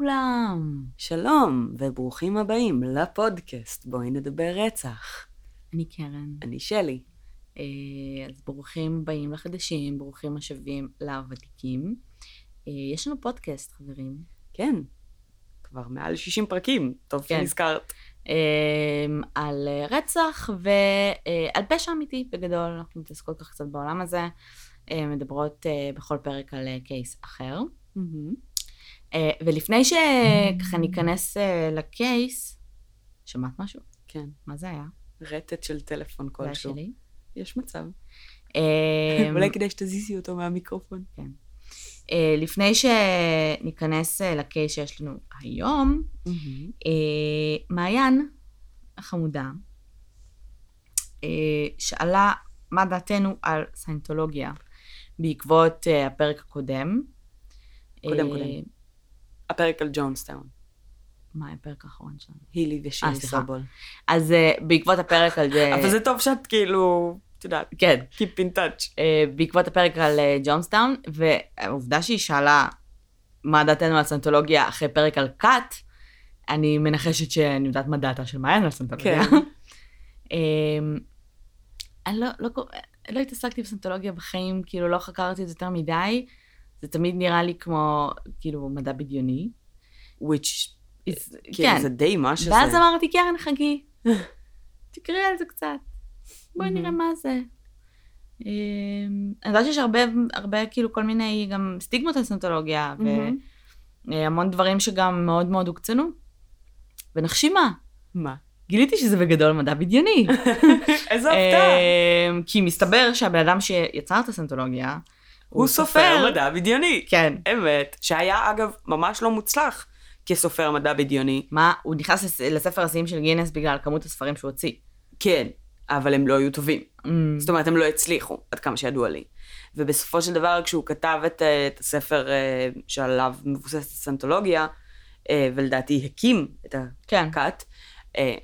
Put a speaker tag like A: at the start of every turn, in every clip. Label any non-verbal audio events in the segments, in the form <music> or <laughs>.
A: לכולם.
B: שלום, וברוכים הבאים לפודקאסט בואי נדבר רצח.
A: אני קרן.
B: אני שלי.
A: אה, אז ברוכים הבאים לחדשים, ברוכים השבים לוותיקים. אה, יש לנו פודקאסט, חברים.
B: כן, כבר מעל 60 פרקים, טוב
A: כן.
B: שנזכרת.
A: אה, על רצח ועל פשע אמיתי בגדול, אנחנו מתעסקות ככה קצת בעולם הזה, מדברות בכל פרק על קייס אחר. אה, ולפני שככה ניכנס אה, לקייס, שמעת משהו?
B: כן,
A: מה זה היה?
B: רטט של טלפון
A: זה היה
B: כלשהו.
A: שלי.
B: יש מצב.
A: אה, <laughs>
B: אולי כדאי שתזיזי אותו מהמיקרופון.
A: אה, לפני שניכנס אה, לקייס שיש לנו היום, אה, מעיין החמודה אה, שאלה מה דעתנו על סיינטולוגיה בעקבות אה, הפרק הקודם.
B: קודם,
A: אה,
B: קודם. הפרק על ג'ונסטאון.
A: מה הפרק האחרון שלנו?
B: הילי ושירי. סובול.
A: אז אה, בעקבות הפרק על... אה,
B: אבל זה טוב שאת כאילו, את יודעת,
A: כן.
B: Keep in touch.
A: אה, בעקבות הפרק על אה, ג'ונסטאון, והעובדה שהיא שאלה מה דעתנו על סנטולוגיה אחרי פרק על cult, אני מנחשת שאני יודעת מה דעתה של מעיין על סנטולוגיה.
B: כן. <laughs>
A: אמ, אני לא, לא, כל- לא התעסקתי בסנטולוגיה בחיים, כאילו לא חקרתי את זה יותר מדי. זה תמיד נראה לי כמו, כאילו, מדע בדיוני.
B: which,
A: It's-
B: כאילו
A: כן.
B: זה די מה שזה.
A: ואז אמרתי, קרן, חכי, תקראי על זה קצת. בואי. נראה מה זה. אמ, אני יודעת שיש הרבה, הרבה, כאילו, כל מיני גם סטיגמות על סנטולוגיה. והמון דברים שגם מאוד מאוד הוקצנו. ונחשי מה?
B: מה?
A: גיליתי שזה בגדול מדע בדיוני. <laughs>
B: איזה הפתעה.
A: אמ, כי מסתבר שהבן אדם שיצר את הסנטולוגיה,
B: הוא סופר מדע בדיוני.
A: כן.
B: אמת. שהיה אגב ממש לא מוצלח כסופר מדע בדיוני.
A: מה, הוא נכנס לס- לספר השיאים של גינס בגלל כמות הספרים שהוא הוציא.
B: כן, אבל הם לא היו טובים.
A: אמ,
B: זאת אומרת, הם לא הצליחו, עד כמה שידוע לי. ובסופו של דבר, כשהוא כתב את, אה, את הספר אה, שעליו מבוססת הסנטולוגיה, אה, ולדעתי הקים את
A: כן.
B: הכת, אה,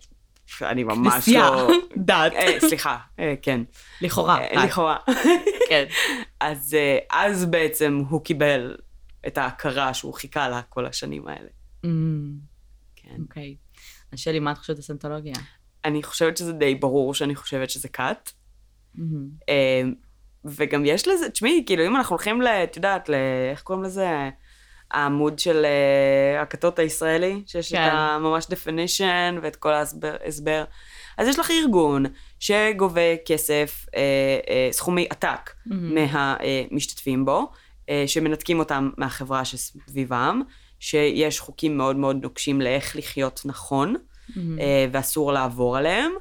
B: אני ממש
A: כנסייה.
B: לא... <laughs>
A: דת.
B: אה, סליחה, אה, כן.
A: לכאורה.
B: אה, לכאורה. <laughs>
A: כן.
B: אז, אה, אז בעצם הוא קיבל את ההכרה שהוא חיכה לה כל השנים האלה.
A: אמ,
B: כן.
A: אוקיי. אז שלי, מה את חושבת על סנטולוגיה?
B: אני חושבת שזה די ברור שאני חושבת שזה כת.
A: אמ,
B: אה, וגם יש לזה, תשמעי, כאילו אם אנחנו הולכים ל... את יודעת, ל... איך קוראים לזה? העמוד של אה, הכתות הישראלי, שיש
A: כן.
B: את הממש definition ואת כל ההסבר. הסבר. אז יש לך ארגון שגובה כסף, אה, אה, סכומי עתק
A: מהמם.
B: מהמשתתפים בו, אה, שמנתקים אותם מהחברה שסביבם, שיש חוקים מאוד מאוד נוקשים לאיך לחיות נכון.
A: אמ,
B: אה, ואסור לעבור עליהם,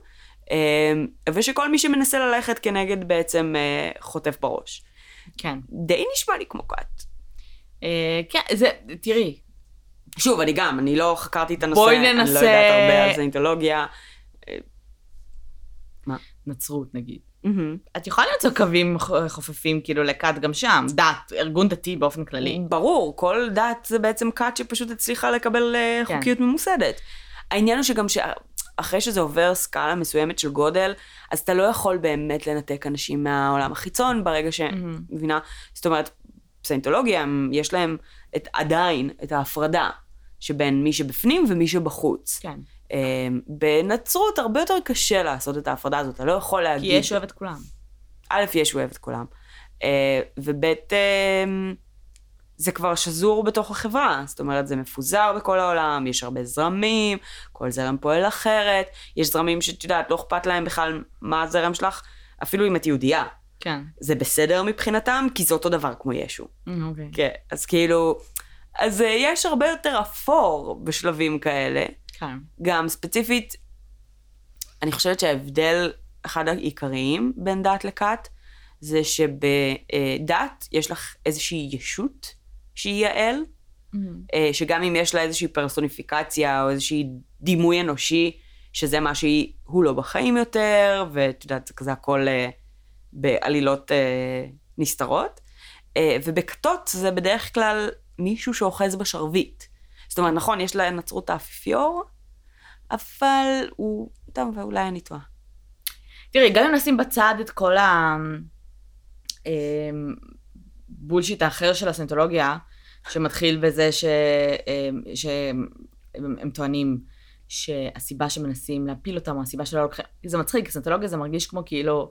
B: אה, ושכל מי שמנסה ללכת כנגד בעצם אה, חוטף בראש.
A: כן.
B: די נשמע לי כמו כת.
A: אה, כן, זה, תראי,
B: שוב, אני גם, אני לא חקרתי את הנושא,
A: בואי
B: אני לא
A: ננסה-
B: יודעת הרבה על סיינטולוגיה.
A: נצרות נגיד. את יכולה למצוא קווים חופפים כאילו לכת גם שם, דת, ארגון דתי באופן כללי.
B: ברור, כל דת זה בעצם כת שפשוט הצליחה לקבל אה,
A: כן.
B: חוקיות ממוסדת. העניין הוא שגם שאחרי שזה עובר סקאלה מסוימת של גודל, אז אתה לא יכול באמת לנתק אנשים מהעולם החיצון ברגע ש... מבינה? זאת אומרת, סיינטולוגיה, הם- יש להם את, עדיין את ההפרדה שבין מי שבפנים ומי שבחוץ.
A: כן.
B: אה, בנצרות הרבה יותר קשה לעשות את ההפרדה הזאת, אתה לא יכול
A: כי
B: להגיד...
A: יש אוהב את כולם.
B: א', יש אוהב את כולם, אה, וב', אה, זה כבר שזור בתוך החברה, זאת אומרת, זה מפוזר בכל העולם, יש הרבה זרמים, כל זרם פועל אחרת, יש זרמים שאת יודעת, לא אכפת להם בכלל מה הזרם שלך, אפילו אם את יהודייה.
A: כן.
B: זה בסדר מבחינתם, כי זה אותו דבר כמו ישו.
A: אמ, אוקיי.
B: כן, אז כאילו, אז אה, יש הרבה יותר אפור בשלבים כאלה.
A: כן.
B: גם ספציפית, אני חושבת שההבדל, אחד העיקריים בין דת לכת, זה שבדת יש לך איזושהי ישות שהיא
A: אמ,
B: אה, שגם אם יש לה איזושהי פרסוניפיקציה או איזושהי דימוי אנושי, שזה מה שהיא, הוא לא בחיים יותר, ואת יודעת, זה כזה הכל אה, בעלילות אה, נסתרות. אה, ובכתות זה בדרך כלל מישהו שאוחז בשרביט. זאת אומרת, נכון, יש לנצרות האפיפיור, אבל הוא, טוב, ואולי אני טועה.
A: תראי, גם אם נשים בצד את כל ה... אמ, בולשיט האחר של הסנטולוגיה, שמתחיל בזה ש... אה, שהם הם טוענים שהסיבה שמנסים להפיל אותם, או הסיבה שלא לוקחים... זה מצחיק, סנטולוגיה זה מרגיש כמו כאילו...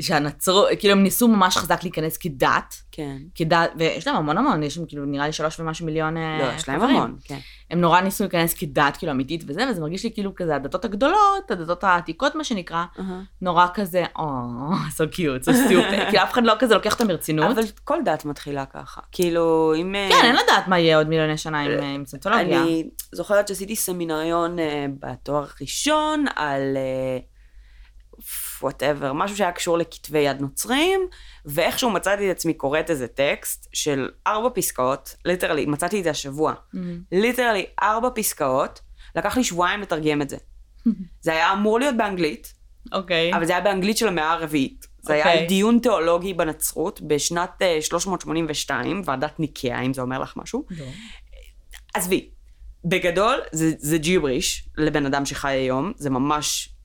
A: שהנצרות, כאילו הם ניסו ממש חזק להיכנס כדת.
B: כן.
A: כדת, ויש להם המון המון, יש להם כאילו נראה לי שלוש ומשהו מיליון אה,
B: לא, יש להם. המון, כן.
A: הם נורא ניסו להיכנס כדת, כאילו אמיתית וזה, וזה מרגיש לי כאילו כזה הדתות הגדולות, הדתות העתיקות מה שנקרא,
B: אהה.
A: נורא כזה, או, so cute, so stupid, <laughs> כאילו אף אחד לא כזה לוקח אותם ברצינות.
B: אבל כל דת מתחילה ככה. כאילו, אם... אה,
A: כן, אין לדעת מה יהיה עוד מיליוני שנה עם, אה, סנטולוגיה.
B: אני זוכרת שעשיתי סמינריון אה, בתואר הראשון על whatever, משהו שהיה קשור לכתבי יד נוצרים, ואיכשהו מצאתי את עצמי קוראת איזה טקסט של ארבע פסקאות, literally, מצאתי את זה השבוע,
A: מהמם.
B: literally ארבע פסקאות, לקח לי שבועיים לתרגם את זה. <laughs> זה היה אמור להיות באנגלית,
A: אוקיי.
B: אבל זה היה באנגלית של המאה הרביעית. זה היה
A: אוקיי.
B: דיון תיאולוגי בנצרות בשנת אה, 382, ועדת ניקאה, אם זה אומר לך משהו.
A: לא.
B: עזבי, בגדול זה, זה ג'יבריש לבן אדם שחי היום, זה ממש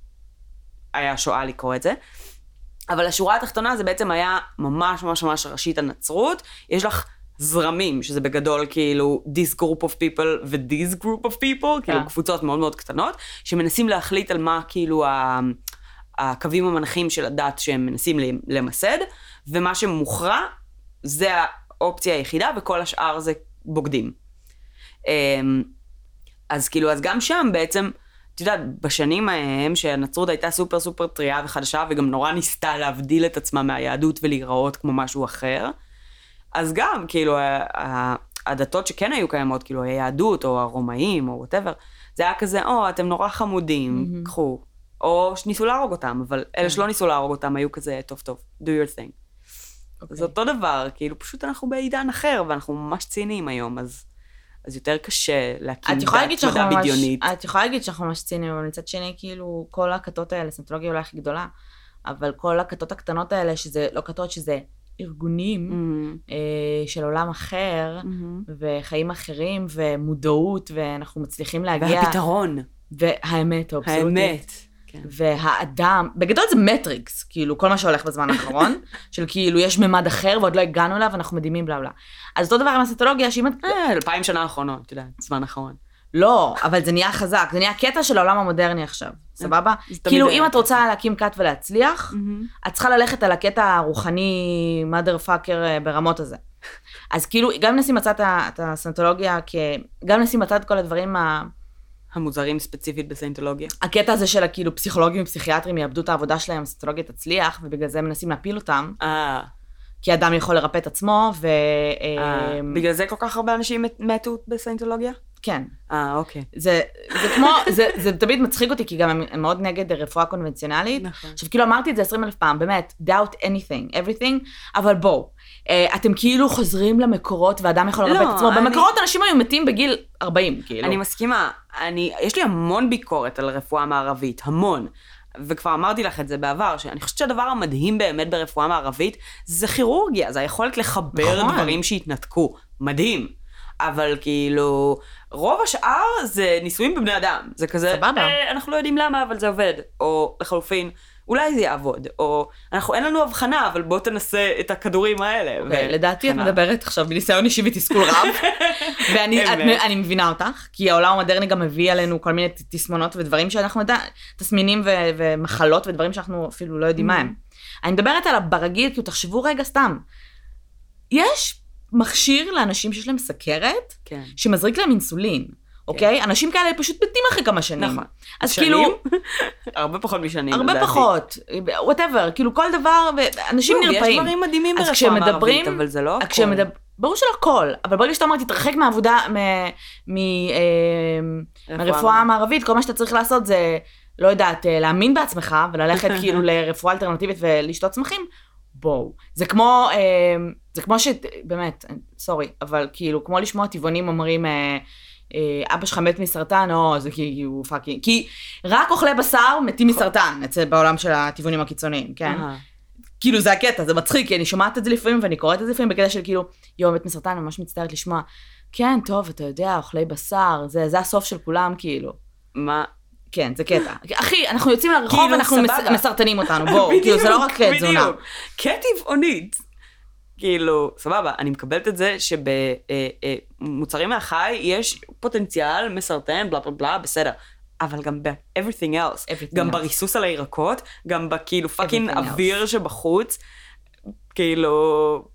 B: היה שואה לקרוא את זה. אבל השורה התחתונה זה בעצם היה ממש ממש ממש ראשית הנצרות. יש לך זרמים, שזה בגדול כאילו this group of people ו-this group of people, כאילו
A: כן.
B: קבוצות מאוד מאוד קטנות, שמנסים להחליט על מה כאילו ה... הקווים המנחים של הדת שהם מנסים למסד, ומה שמוכרע זה האופציה היחידה, וכל השאר זה בוגדים. אמ, אז כאילו, אז גם שם בעצם, יודעת, בשנים ההם שהנצרות הייתה סופר סופר טריה וחדשה, וגם נורא ניסתה להבדיל את עצמה מהיהדות ולהיראות כמו משהו אחר, אז גם, כאילו, הדתות שכן היו קיימות, כאילו היהדות או הרומאים או וואטאבר, זה היה כזה, או, אתם נורא חמודים,
A: מהמם.
B: קחו. או שניסו להרוג אותם, אבל
A: כן.
B: אלה שלא ניסו להרוג אותם היו כזה, טוב טוב, do your thing.
A: אוקיי.
B: זה אותו דבר, כאילו פשוט אנחנו בעידן אחר, ואנחנו ממש ציניים היום, אז, אז יותר קשה להקים
A: שאנחנו
B: מדע
A: ממש,
B: בדיונית.
A: את יכולה להגיד שאנחנו ממש ציניים, אבל מצד שני, כאילו, כל הכתות האלה, סנטולוגיה אולי הכי גדולה, אבל כל הכתות הקטנות האלה, שזה לא כתות, שזה ארגונים
B: מהמם,
A: אה, של עולם אחר,
B: מהמם.
A: וחיים אחרים, ומודעות, ואנחנו מצליחים להגיע...
B: והפתרון,
A: והאמת, האבסולוטית.
B: האמת. כן.
A: והאדם, בגדול זה מטריקס, כאילו, כל מה שהולך בזמן האחרון, <laughs> של כאילו, יש ממד אחר ועוד לא הגענו אליו, אנחנו מדהימים בלה בלה. אז אותו דבר עם הסטולוגיה, שאם את...
B: אה, אלפיים שנה האחרונות, את יודעת, זמן אחרון.
A: לא, אבל זה נהיה חזק, זה נהיה קטע של העולם המודרני עכשיו, סבבה?
B: זה תמיד
A: כאילו, אם את. רוצה להקים כת ולהצליח, את צריכה ללכת על הקטע הרוחני mother fucker ברמות הזה. אז כאילו, גם נשים בצד את הסנטולוגיה. גם נשים בצד כל הדברים, ה...
B: המוזרים ספציפית בסיינטולוגיה.
A: הקטע הזה של הכאילו פסיכולוגים ופסיכיאטרים יאבדו את העבודה שלהם, הסנטולוגיה תצליח, ובגלל זה מנסים להפיל אותם,
B: אה,
A: כי אדם יכול לרפא את עצמו, ו...
B: אה,
A: אמ,
B: בגלל זה כל כך הרבה אנשים מת- מתו בסיינטולוגיה?
A: כן.
B: אה, אוקיי.
A: זה, זה כמו, זה, זה תמיד מצחיק אותי, כי גם הם, הם מאוד נגד רפואה קונבנציונלית.
B: נכון.
A: עכשיו, כאילו אמרתי את זה 20 אלף פעם, באמת, doubt anything, everything, אבל בואו, אתם כאילו חוזרים למקורות ואדם יכול לרפא
B: לא,
A: את עצמו.
B: אני-
A: במקורות אנשים היו מתים בגיל 40, כאילו.
B: אני מסכימה. אני, יש לי המון ביקורת על רפואה מערבית, המון. וכבר אמרתי לך את זה בעבר, שאני חושבת שהדבר המדהים באמת ברפואה מערבית זה כירורגיה, זה היכולת לחבר
A: נכון.
B: דברים שהתנתקו. מדהים. אבל כאילו, רוב השאר זה ניסויים בבני אדם. זה כזה,
A: סבבה.
B: אה, אנחנו לא יודעים למה, אבל זה עובד. או לחלופין, אולי זה יעבוד. או, אנחנו, אין לנו הבחנה, אבל בוא תנסה את הכדורים האלה.
A: אוקיי,
B: ו-
A: לדעתי את. מדברת עכשיו מניסיון אישי ותסכול רב, <laughs> ואני את-. אני מבינה אותך, כי העולם המודרני גם מביא עלינו כל מיני תסמונות ודברים שאנחנו יודע, תסמינים ו- ומחלות ודברים שאנחנו אפילו לא יודעים מה הם. אני מדברת על ברגיל, כאילו תחשבו רגע סתם, יש מכשיר לאנשים שיש להם סכרת,
B: כן.
A: שמזריק להם אינסולין. אוקיי? אנשים כאלה פשוט מתים אחרי כמה שנים.
B: נכון.
A: אז
B: שנים?
A: כאילו,
B: הרבה פחות משנים,
A: הרבה
B: לדעתי.
A: פחות, וואטאבר, כאילו כל דבר, ואנשים
B: שוב,
A: נרפאים.
B: יש דברים מדהימים ברפואה מערבית, אבל זה לא הכל.
A: ברור שלא הכל, אבל ברגע שאתה אומר תתרחק מהעבודה, מ... מ... אה, מהרפואה המערבית, כל מה שאתה צריך לעשות זה, לא יודעת, אה, להאמין בעצמך וללכת <laughs> כאילו לרפואה אלטרנטיבית ולשתות צמחים, בואו. זה כמו, אה, זה כמו ש... באמת, sorry, אבל כאילו, כמו לשמוע טבעונים אומרים, אה, אבא שלך מת מסרטן, או זה כאילו fucking, כי רק אוכלי בשר מתים מסרטן, אצל בעולם של הטבעונים הקיצוניים, כן? כאילו זה הקטע, זה מצחיק, כי אני שומעת את זה לפעמים ואני קוראת את זה לפעמים בקטע של כאילו, יואו, מת מסרטן, ממש מצטערת לשמוע. כן, טוב, אתה יודע, אוכלי בשר, זה, זה הסוף של כולם, כאילו.
B: מה?
A: כן, זה קטע. אחי, אנחנו יוצאים לרחוב,
B: כאילו,
A: אנחנו מס. מסרטנים אותנו, <laughs> בואו, כאילו, זה לא רק תזונה.
B: בדיוק. כטבעונית. כאילו, סבבה, אני מקבלת את זה שבמוצרים מהחי יש פוטנציאל מסרטן, בלה בלה בלה, בסדר. אבל גם ב-everything else.
A: Everything
B: גם
A: else.
B: בריסוס על הירקות, גם בכאילו פאקינג
A: Everything else.
B: אוויר שבחוץ, כאילו,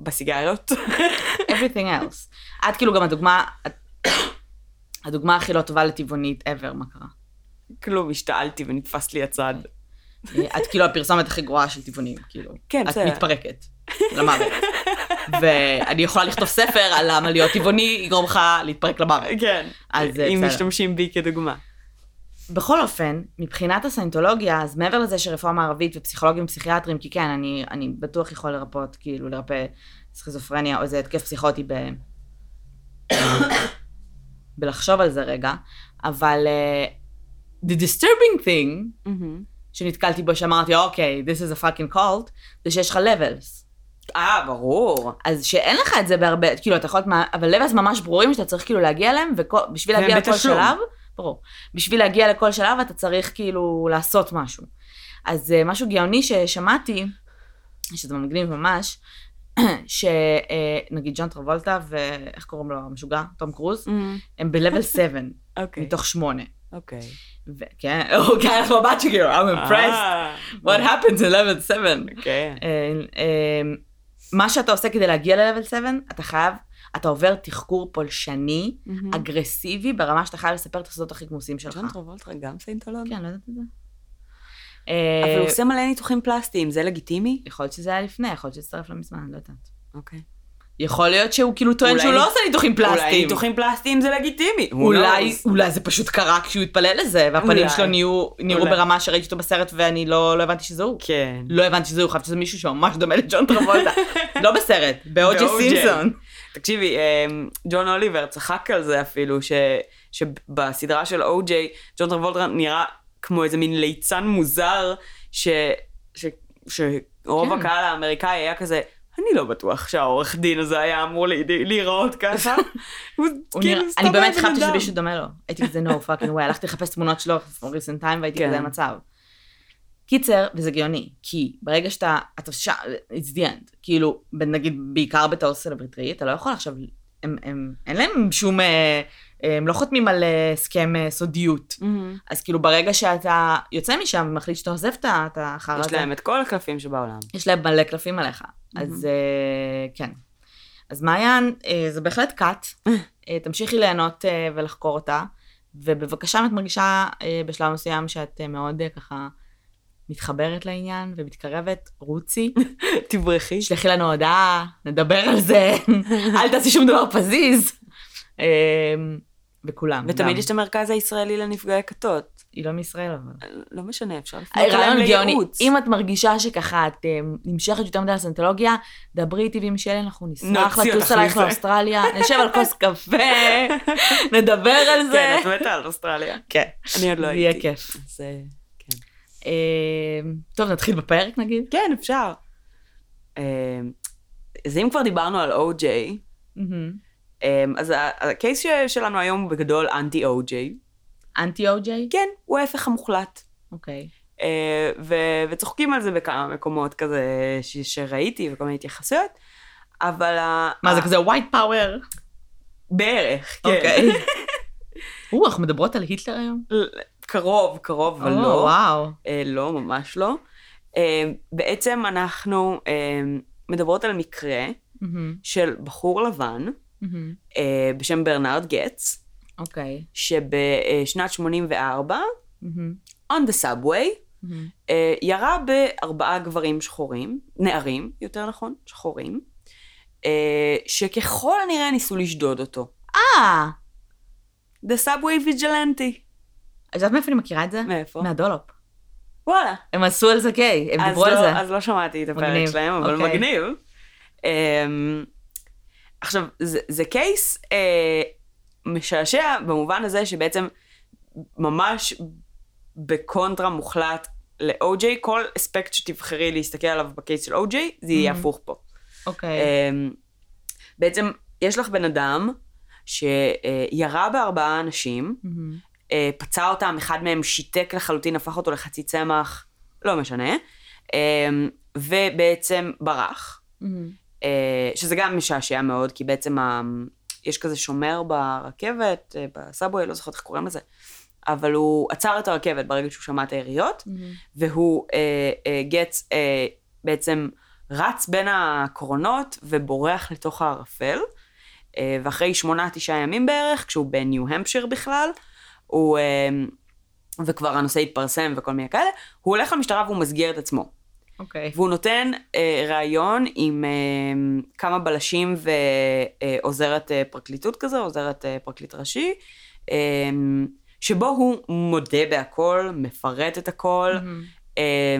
B: בסיגריות. <laughs>
A: everything else. את כאילו גם הדוגמה, את- הדוגמה הכי לא טובה לטבעונית ever, מה קרה?
B: כלום, השתעלתי ונתפס לי הצד.
A: את כאילו הפרסומת הכי גרועה של טבעונים, כאילו.
B: כן,
A: את
B: בסדר.
A: מתפרקת למוות. ואני יכולה לכתוב ספר על למה להיות טבעוני יגרום לך להתפרק למוות.
B: כן,
A: אז, אה,
B: אם
A: בסדר.
B: משתמשים בי כדוגמה.
A: בכל אופן, מבחינת הסיינטולוגיה, אז מעבר לזה שרפואה מערבית ופסיכולוגים ופסיכיאטרים, כי כן, אני, אני בטוח יכול לרפות, כאילו, לרפא סכיזופרניה או איזה התקף פסיכוטי ב... <coughs> בלחשוב על זה רגע, אבל uh, the disturbing thing שנתקלתי בו, שאמרתי, אוקיי, this is a fucking cult, זה שיש לך levels.
B: אה, ברור.
A: אז שאין לך את זה בהרבה, כאילו, אתה יכול, להיות- אבל levels ממש ברורים שאתה צריך כאילו להגיע אליהם, ובשביל
B: והם
A: להגיע לכל
B: בתשלום.
A: שלב, ברור, בשביל להגיע לכל שלב אתה צריך כאילו לעשות משהו. אז אה, משהו גאוני ששמעתי, שזה מגניב ממש, <clears throat> שנגיד ג'ון טרבולטה ואיך קוראים לו המשוגע? תום קרוז, הם ב-level 7 <laughs>
B: אוקיי.
A: מתוך 8.
B: אוקיי.
A: כן, אוקיי, איך מבט שכאילו, I'm impressed.
B: אה,
A: What happens in level 7?
B: כן.
A: מה שאתה עושה כדי להגיע ל-level 7, אתה חייב, אתה עובר תחקור פולשני, אגרסיבי, ברמה שאתה חייב לספר את הסודות הכי כמוסים שלך.
B: ג'ון טרבולטה גם סיינטולוג?
A: כן, לא יודעת את זה.
B: אבל הוא
A: אה,
B: עושה מלא ניתוחים פלסטיים, זה לגיטימי?
A: יכול להיות שזה היה לפני, יכול להיות שהצטרף לא מזמן, לא יודעת.
B: אוקיי.
A: יכול להיות שהוא כאילו טוען
B: אולי
A: שהוא לא עושה ניתוחים
B: אולי
A: פלסטיים.
B: ניתוחים פלסטיים זה לגיטימי.
A: אולי? אולי זה פשוט קרה כשהוא התפלל לזה, והפנים
B: אולי.
A: שלו נהיו, נראו
B: אולי.
A: ברמה שראיתי אותו בסרט ואני לא, לא הבנתי שזה הוא.
B: כן.
A: לא הבנתי שזה הוא, חשבתי שזה מישהו שממש דומה לג'ון טרבולטה. <laughs> לא בסרט, באוג'י. סימפסון.
B: תקשיבי, אמ, ג'ון אוליבר צחק על זה אפילו, ש- שבסדרה של או.ג'יי, ג'ון טרבולטה נראה כמו איזה מין ליצן מוזר, ש- ש- שרוב
A: כן.
B: הקהל האמריקאי היה כזה, אני לא בטוח שהעורך דין הזה היה אמור להיראות ככה. <laughs> כאילו
A: אני באמת חשבתי. מישהו דומה לו. הייתי כזה no fucking way, הלכתי לחפש תמונות שלו recent time והייתי
B: כן.
A: כזה מצב. קיצר, וזה גאוני, כי ברגע שאתה, אתה שם, it's the end. כאילו, נגיד, בעיקר בתור סלבריטרי, אתה לא יכול עכשיו, הם, הם, אין להם שום, אה, הם לא חותמים על אה, הסכם אה, סודיות.
B: מהמם.
A: אז כאילו, ברגע שאתה יוצא משם ומחליט שאתה עוזב את החרא
B: יש
A: הזה,
B: להם את כל הקלפים שבעולם.
A: יש להם מלא קלפים עליך. אז אה, כן. אז מעיין, אה, זה בהחלט קאט. <laughs> אה, תמשיכי ליהנות אה, ולחקור אותה, ובבקשה, אם את מרגישה אה, בשלב מסוים שאת אה, מאוד אה, ככה מתחברת לעניין ומתקרבת, רוצי, <laughs>
B: תברכי.
A: תשלחי לנו הודעה, נדבר על זה, <laughs> אל תעשי שום דבר פזיז. וכולם.
B: ותמיד
A: גם.
B: יש את המרכז הישראלי לנפגעי כתות.
A: היא לא מישראל אבל.
B: לא משנה, אפשר לפנות
A: גאוני.
B: לייעוץ.
A: אם את מרגישה שככה את אה, נמשכת יותר מדי לסנטולוגיה, דברי איתי ועם שלי, אנחנו נשמח לטוס עלייך. לאוסטרליה, <laughs> נשב על כוס קפה, נדבר על זה.
B: כן, את מתה על אוסטרליה.
A: כן.
B: אני עוד לא הייתי.
A: יהיה כיף.
B: אה, כן.
A: אה, טוב, נתחיל בפרק נגיד.
B: כן, אפשר. אז אם כבר דיברנו על או-ג'יי, אז ה- הקייס שלנו היום הוא בגדול אנטי או-ג'יי.
A: אנטי או-ג'יי?
B: כן, הוא ההפך המוחלט.
A: אוקיי.
B: אה, ו- וצוחקים על זה בכמה מקומות כזה ש- שראיתי וכל מיני התייחסויות, אבל... ה-
A: מה זה
B: ה-
A: כזה ווייט פאוור?
B: בערך, כן.
A: אוקיי. <laughs> או, אנחנו מדברות על היטלר היום?
B: קרוב, קרוב, אבל לא.
A: וואו.
B: אה, לא, ממש לא. אה, בעצם אנחנו מדברות על מקרה של בחור לבן
A: מהמם.
B: אה, בשם ברנרד גץ,
A: אוקיי.
B: שבשנת 84,
A: מהמם,
B: on the subway,
A: מהמם.
B: אה, ירה בארבעה גברים שחורים, נערים, יותר נכון, שחורים, אה, שככל הנראה ניסו לשדוד אותו.
A: אה,
B: The subway vigilante.
A: את יודעת מאיפה אני מכירה את זה?
B: מאיפה?
A: מהדולופ.
B: וואלה.
A: הם עשו על זה קיי, הם דיברו על
B: לא,
A: זה.
B: אז לא שמעתי את הפרק
A: מגניב,
B: שלהם, אבל
A: אוקיי.
B: מגניב. Um, עכשיו, זה, זה קייס uh, משעשע במובן הזה שבעצם ממש בקונטרה מוחלט ל-OJ, כל אספקט שתבחרי להסתכל עליו בקייס של OJ, זה יהיה
A: Mhm.
B: הפוך פה.
A: אוקיי.
B: Um, בעצם, יש לך בן אדם שירה בארבעה אנשים,
A: מהמם.
B: אה, פצע אותם, אחד מהם שיתק לחלוטין, הפך אותו לחצי צמח, לא משנה, אה, ובעצם ברח.
A: מהמם.
B: אה, שזה גם משעשע מאוד, כי בעצם ה... יש כזה שומר ברכבת, אה, בסאבווי, לא זוכרת איך קוראים לזה, אבל הוא עצר את הרכבת ברגע שהוא שמע את היריות, והוא אה, אה, גץ אה, בעצם רץ בין הקרונות ובורח לתוך הערפל, אה, ואחרי שמונה, תשעה ימים בערך, כשהוא בניו-המפשיר בכלל, הוא, אה, וכבר הנושא התפרסם וכל מיני כאלה, הוא הולך למשטרה והוא מסגיר את עצמו.
A: אוקיי.
B: והוא נותן אה, ראיון עם אה, כמה בלשים ועוזרת אה, פרקליטות כזה, עוזרת אה, פרקליט ראשי, אה, שבו הוא מודה בהכל, מפרט את הכל, אה,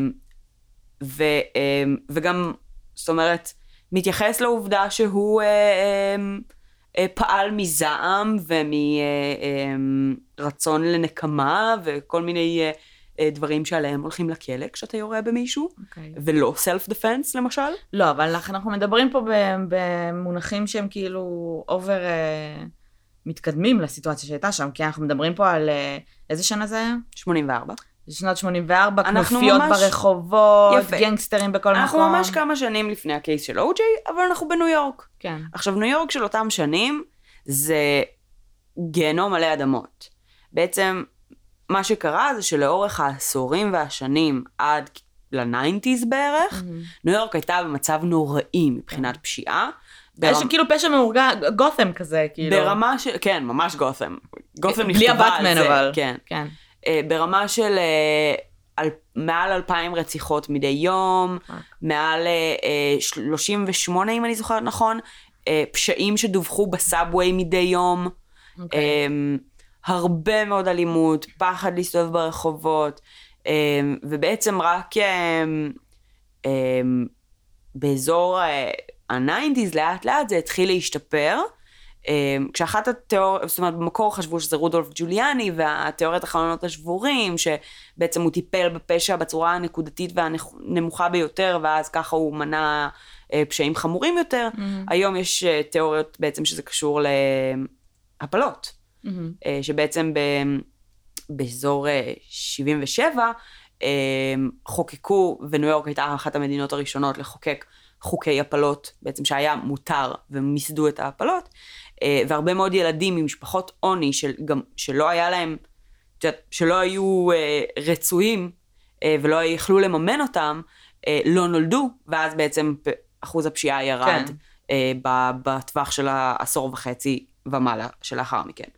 B: ו, אה, וגם, זאת אומרת, מתייחס לעובדה שהוא אה, אה, אה, פעל מזעם ומרצון לנקמה וכל מיני אה, אה, דברים שעליהם הולכים לכלא כשאתה יורה במישהו,
A: אוקיי.
B: ולא self defense למשל.
A: לא, אבל אנחנו מדברים פה במונחים שהם כאילו over אה, מתקדמים לסיטואציה שהייתה שם, כי אנחנו מדברים פה על אה, איזה שנה זה היה?
B: 84.
A: זה שנת 84,
B: אנחנו
A: כנופיות
B: ממש-
A: ברחובות,
B: יפה.
A: גנגסטרים בכל
B: אנחנו
A: מקום.
B: ממש כמה שנים לפני ה case של אוג'יי, אבל אנחנו בניו יורק.
A: כן.
B: עכשיו, ניו יורק של אותם שנים זה גיהנום עלי אדמות. בעצם, מה שקרה זה שלאורך העשורים והשנים עד ל nineties בערך, ניו יורק הייתה במצב נוראי מבחינת פשיעה.
A: יש
B: ברמ-
A: כאילו פשע מאורגן, גותם כזה, כאילו.
B: ברמה של, כן, ממש גותם. גותם
A: בלי
B: נכתבה על
A: הבטמן
B: זה,
A: אבל.
B: כן.
A: כן.
B: אה, ברמה של אה, על, מעל אלפיים רציחות מדי יום,
A: fuck.
B: מעל אה, אה, 38, אם אני זוכרת נכון, אה, פשעים שדווחו ב subway מדי יום,
A: אוקיי.
B: אה, הרבה מאוד אלימות, פחד להסתובב ברחובות, אה, ובעצם רק אה, אה, באזור אה, ה nineties לאט לאט זה התחיל להשתפר. כשאחת התיאוריות, זאת אומרת במקור חשבו שזה רודולף ג'וליאני והתיאוריית החלונות השבורים, שבעצם הוא טיפל בפשע בצורה הנקודתית והנמוכה ביותר, ואז ככה הוא מנע אה, פשעים חמורים יותר. היום יש אה, תיאוריות בעצם שזה קשור להפלות,
A: מהמם.
B: אה, שבעצם ב, באזור אה, 77 אה, חוקקו, וניו יורק הייתה אחת המדינות הראשונות לחוקק חוקי הפלות, בעצם שהיה מותר ומיסדו את ההפלות, אה, והרבה מאוד ילדים ממשפחות עוני, של, גם, שלא היה להם, שלא היו אה, רצויים אה, ולא יכלו לממן אותם, אה, לא נולדו, ואז בעצם אחוז הפשיעה ירד
A: כן.
B: אה, בטווח של העשור וחצי ומעלה שלאחר מכן.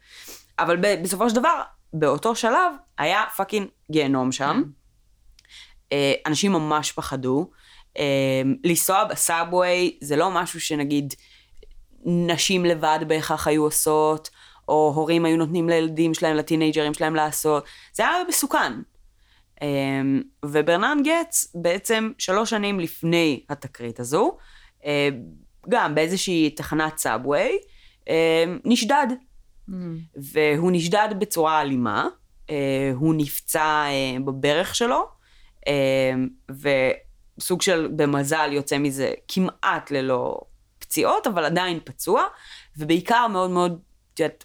B: אבל ב- בסופו של דבר, באותו שלב היה פאקינג גיהנום שם. אה, אנשים ממש פחדו. אה, לנסוע בסאבווי זה לא משהו שנגיד נשים לבד בהכרח היו עושות, או הורים היו נותנים לילדים שלהם, לטינג'רים שלהם לעשות. זה היה מסוכן. אה, וברנן גץ בעצם שלוש שנים לפני התקרית הזו, גם באיזושהי תחנת סאבווי, נשדד.
A: מהמם.
B: והוא נשדד בצורה אלימה, אה, הוא נפצע אה, בברך שלו, אה, וסוג של במזל יוצא מזה כמעט ללא פציעות, אבל עדיין פצוע, ובעיקר מאוד מאוד, את יודעת,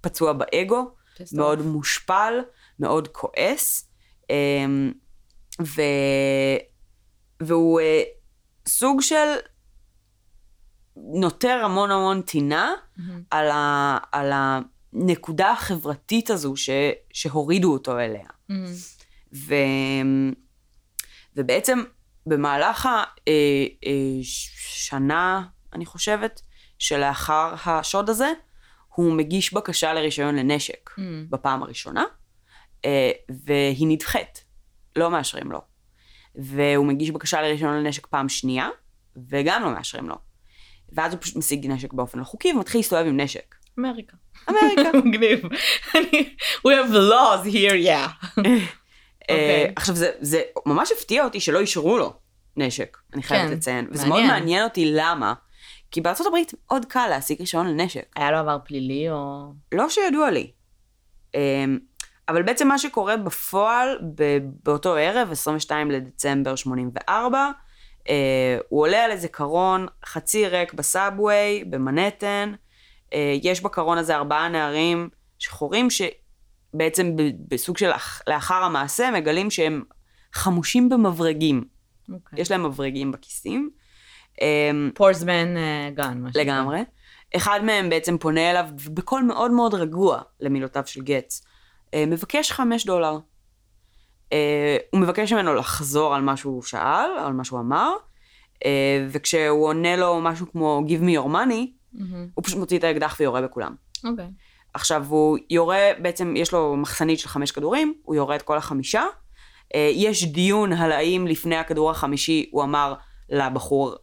B: פצוע באגו, מאוד. מושפל, מאוד כועס, ו... והוא סוג של נותר המון המון טינה
A: מהמם.
B: על, ה... על הנקודה החברתית הזו ש... שהורידו אותו אליה.
A: מהמם.
B: ו... ובעצם במהלך השנה, אני חושבת, שלאחר השוד הזה, הוא מגיש בקשה לרישיון לנשק
A: מהמם.
B: בפעם הראשונה, אה, והיא נדחית, לא מאשרים לו. והוא מגיש בקשה לרישיון לנשק פעם שנייה, וגם לא מאשרים לו. ואז הוא פשוט משיג נשק באופן לא חוקי ומתחיל להסתובב עם נשק.
A: אמריקה.
B: אמריקה. <laughs>
A: מגניב. We have laws here, yeah. <laughs>
B: אה,
A: אוקיי.
B: עכשיו, זה, ממש הפתיע אותי שלא אישרו לו נשק, אני חייבת
A: כן,
B: לציין. וזה. מאוד מעניין אותי למה. כי בארצות הברית מאוד קל להשיג רישיון לנשק.
A: היה לו עבר פלילי או...
B: לא שידוע לי. אמ, אבל בעצם מה שקורה בפועל, באותו ערב, 22 לדצמבר 84, אה, הוא עולה על איזה קרון חצי ריק בסאבווי, במנהטן. אה, יש בקרון הזה ארבעה נערים שחורים שבעצם בסוג של אח- לאחר המעשה מגלים שהם חמושים במברגים.
A: אוקיי.
B: יש להם מברגים בכיסים. אמ,
A: פורסמן גן, מה שנקרא.
B: לגמרי. אחד מהם בעצם פונה אליו בקול מאוד מאוד רגוע, למילותיו של גץ. אה, מבקש חמש דולר. אה, הוא מבקש ממנו לחזור על מה שהוא שאל, על מה שהוא אמר, אה, וכשהוא עונה לו משהו כמו Give me your money,
A: מהמם.
B: הוא פשוט מוציא את האקדח ויורה בכולם.
A: אוקיי.
B: עכשיו, הוא יורה, בעצם יש לו מחסנית של חמש כדורים, הוא יורה את כל החמישה. אה, יש דיון על האם לפני הכדור החמישי הוא אמר לבחור,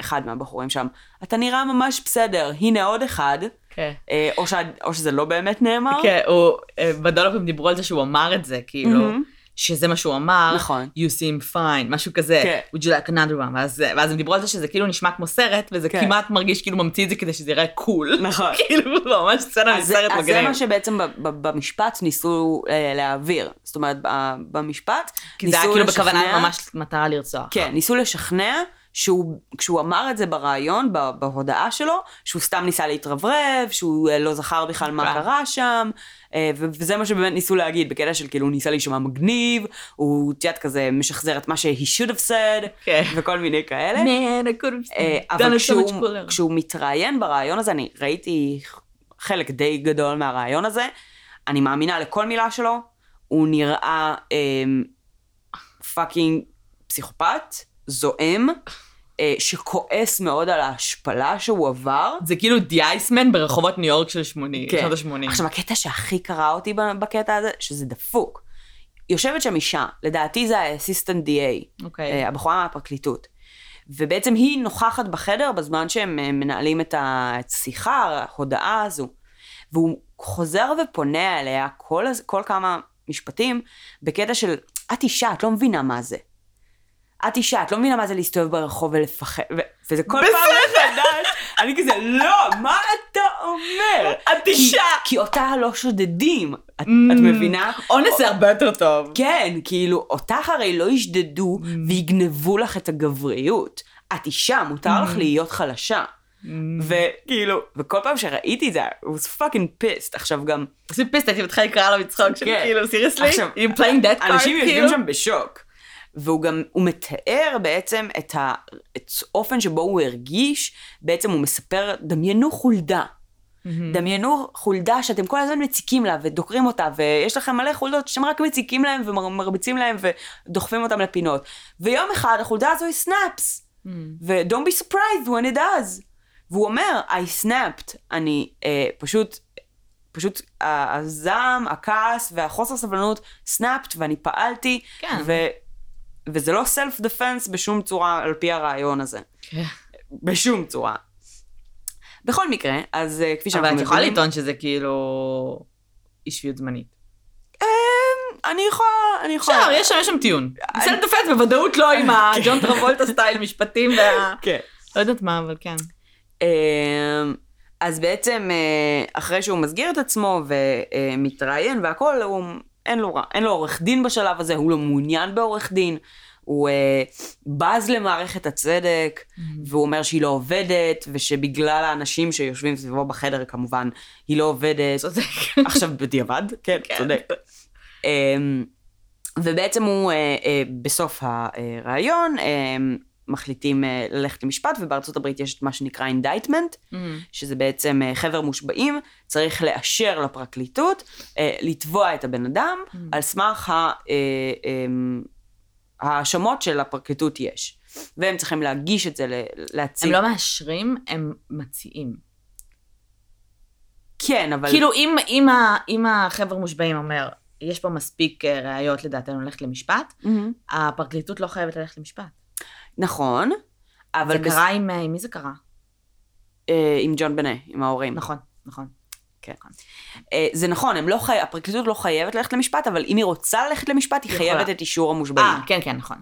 B: אחד מהבחורים שם, אתה נראה ממש בסדר, הנה עוד אחד,
A: כן.
B: או, שה, או שזה לא באמת נאמר.
A: כן, הוא, אה, בדולפים דיברו על זה שהוא אמר את זה, כאילו,
B: מהמם.
A: שזה מה שהוא אמר,
B: נכון.
A: you seem fine, משהו כזה,
B: כן.
A: would you like another one, ואז, ואז הם דיברו על זה שזה כאילו נשמע כמו סרט, וזה
B: כן.
A: כמעט מרגיש כאילו ממציא את זה כדי שזה יראה קול.
B: נכון. <laughs>
A: כאילו, ממש סצנה מסרט
B: אז זה
A: מגניב.
B: מה שבעצם ב- ב- במשפט ניסו אה, להעביר. זאת אומרת, ב- במשפט
A: כי זה היה
B: ניסו
A: כאילו
B: לשכנע-
A: בכוונה ממש מטרה לרצוח.
B: כן, ניסו לשכנע שהוא, כשהוא אמר את זה בריאיון, בהודעה שלו, שהוא סתם ניסה להתרברב, שהוא אה, לא זכר בכלל מה. קרה שם, אה, וזה מה שבאמת ניסו להגיד, בקטע של כאילו הוא ניסה להישמע מגניב, הוא, את יודעת, כזה משחזר את מה ש-he should have said,
A: כן.
B: וכל מיני כאלה.
A: Man, I could have
B: אה, אבל כשהוא, מתראיין בראיון הזה, אני ראיתי חלק די גדול מהראיון הזה, אני מאמינה לכל מילה שלו, הוא נראה אמ, fucking פסיכופת, זועם, אה, שכועס מאוד על ההשפלה שהוא עבר.
A: זה כאילו די אייסמן ברחובות ניו יורק של 80,
B: כן.
A: שנות ה-80.
B: עכשיו, הקטע שהכי קרע אותי בקטע הזה, שזה דפוק. יושבת שם אישה, לדעתי זה האסיסטנט DA,
A: אוקיי.
B: אה, הבחורה מהפרקליטות. ובעצם היא נוכחת בחדר בזמן שהם אה, מנהלים את השיחה, ההודעה הזו. והוא חוזר ופונה אליה כל, כל כמה משפטים בקטע של, את אישה, את לא מבינה מה זה. את אישה, את לא מבינה מה זה להסתובב ברחוב ולפחד, ו- וזה כל פעם מחדש, אני כזה, לא, מה אתה אומר?
A: את אישה!
B: כי, כי אותה לא שודדים, את, את
A: Mm.
B: מבינה?
A: אונס זה הרבה יותר טוב.
B: כן, כאילו, אותך הרי לא ישדדו
A: Mm.
B: ויגנבו לך את הגבריות. את אישה, מותר לך להיות חלשה.
A: Mm.
B: וכאילו, וכל פעם שראיתי את זה, I was fucking pissed. עכשיו גם,
A: עושה פיסט, הייתי מתחילה לקרוא לו מצחוק
B: כן.
A: כאילו, סיריוסלי?
B: עכשיו,
A: you playing that card,
B: אנשים יושבים
A: כאילו?
B: שם בשוק. והוא גם, הוא מתאר בעצם את האופן שבו הוא הרגיש, בעצם הוא מספר, דמיינו חולדה. דמיינו חולדה שאתם כל הזמן מציקים לה ודוקרים אותה, ויש לכם מלא חולדות שאתם רק מציקים להם ומרביצים להם ודוחפים אותם לפינות. ויום אחד החולדה הזו היא snaps. ו-don't be surprised when it does. והוא אומר, I snapped, אני אה, פשוט, פשוט הזעם, הכעס והחוסר סבלנות snapped ואני פעלתי,
A: כן.
B: ו- וזה לא סלף דפנס בשום צורה על פי הרעיון הזה.
A: כן.
B: בשום צורה. בכל מקרה, אז אה, כפי שאנחנו
A: אבל את יכולה
B: מבינים-
A: לטעון שזה כאילו אישיות זמנית.
B: אמ, אני יכולה, אני יכולה.
A: בסדר, יש שם- יש שם טיעון. בסדר דופק בוודאות לא עם הג'ון טרבולטה סטייל משפטים וה...
B: כן.
A: לא יודעת מה, אבל כן.
B: אמ, אז בעצם אה, אחרי שהוא מסגיר את עצמו ומתראיין והכל, הוא, אין, לו, אין לו עורך דין בשלב הזה, הוא לא מעוניין בעורך דין, הוא אה, בז למערכת הצדק, והוא אומר שהיא לא עובדת, ושבגלל האנשים שיושבים סביבו בחדר כמובן, היא לא עובדת.
A: צודק.
B: עכשיו בדיעבד, כן,
A: כן.
B: צודק. אמ, ובעצם הוא אה, אה, בסוף הראיון, אה, מחליטים אה, ללכת למשפט, ובארצות הברית יש את מה שנקרא indictment, שזה בעצם אה, חבר מושבעים, צריך לאשר לפרקליטות, אה, לתבוע את הבן אדם, על סמך אמ, ההאשמות שלפרקליטות יש. והם צריכים להגיש את זה, ל-
A: הם
B: להציג.
A: לא מאשרים, הם מציעים.
B: כן, אבל...
A: כאילו, אם, אם, אם החבר מושבעים אומר, יש פה מספיק ראיות לדעתנו ללכת למשפט,
B: מהמם.
A: הפרקליטות לא חייבת ללכת למשפט.
B: נכון, אבל...
A: זה
B: בס-
A: קרה עם, אה, עם מי זה קרה?
B: אה, עם ג'ון בנה, עם ההורים.
A: נכון, נכון.
B: כן. אה, זה נכון, הם לא חי... הפרקליטות לא חייבת ללכת למשפט, אבל אם היא רוצה ללכת למשפט, היא
A: היא
B: חייבת
A: יכולה.
B: את אישור המושבעים.
A: אה, כן, כן, נכון.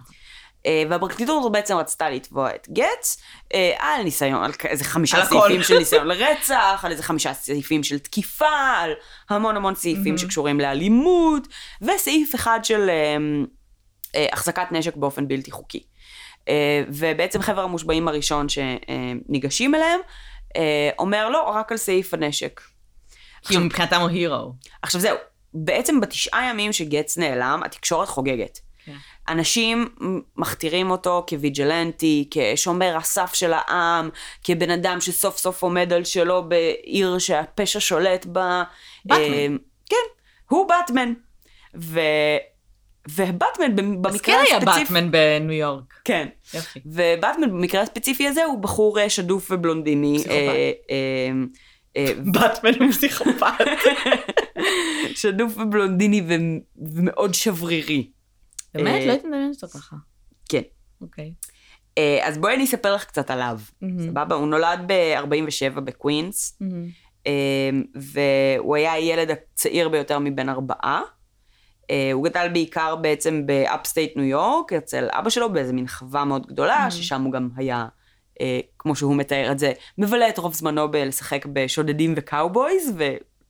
B: אה, והפרקליטות בעצם רצתה לתבוע את גץ אה, על ניסיון, על איזה חמישה
A: על הכל.
B: סעיפים של ניסיון לרצח, על איזה חמישה סעיפים של תקיפה, על המון המון סעיפים
A: מהמם.
B: שקשורים לאלימות, וסעיף אחד של אה, אה, החזקת נשק באופן בלתי חוקי. אה, ובעצם חבר המושבעים הראשון שניגשים אליהם, אה, אומר לא, רק על סעיף הנשק.
A: כי הוא מבחינתם הוא הירו.
B: עכשיו זהו, בעצם בתשעה ימים שגץ נעלם, התקשורת חוגגת.
A: כן.
B: אנשים מכתירים אותו כוויג'לנטי, כשומר הסף של העם, כבן אדם שסוף סוף עומד על שלו בעיר שהפשע שולט בה.
A: באטמן.
B: אה, כן, הוא באטמן. ו... ובאטמן במקרה
A: אז כן היה
B: הספציפי...
A: באטמן בניו יורק.
B: כן.
A: יופי.
B: ובאטמן במקרה הספציפי הזה הוא בחור אה, שדוף ובלונדיני.
A: פסיכופת.
B: אה, אה, <laughs> אה,
A: באטמן הוא פסיכופת. <laughs>
B: שדוף ובלונדיני ומאוד שברירי.
A: באמת? לא הייתי מדמיינת אותו ככה.
B: כן.
A: אוקיי.
B: אז בואי אני אספר לך קצת עליו. סבבה? הוא נולד ב-47 בקווינס, והוא היה הילד הצעיר ביותר מבין ארבעה. אה, הוא גדל בעיקר בעצם ב upstate ניו יורק, אצל אבא שלו באיזה מין חווה מאוד גדולה, ששם הוא גם היה, אה, כמו שהוא מתאר את זה, מבלה את רוב זמנו בלשחק בשודדים ו cowboys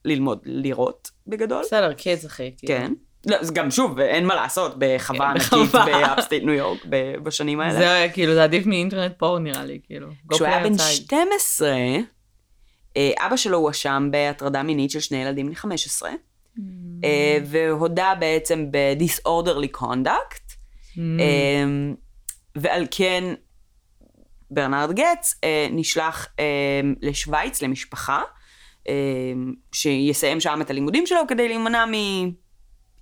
B: וללמוד לירות בגדול.
A: בסדר, kids אחי. כאילו.
B: כן. לא, גם שוב, אין מה לעשות בחווה ענקית
A: בחווה.
B: ב upstate ניו יורק בשנים האלה.
A: זה כאילו, זה עדיף מאינטרנט פור נראה לי, כאילו.
B: כשהוא היה בן
A: outside.
B: 12, אה, אבא שלו הואשם בהטרדה מינית של שני ילדים בני 15,
A: Mm.
B: אה, והודה בעצם ב-disorderly conduct,
A: Mm.
B: אה, ועל כן ברנרד גץ אה, נשלח אה, לשוויץ למשפחה, שיסיים שם את הלימודים שלו כדי להימנע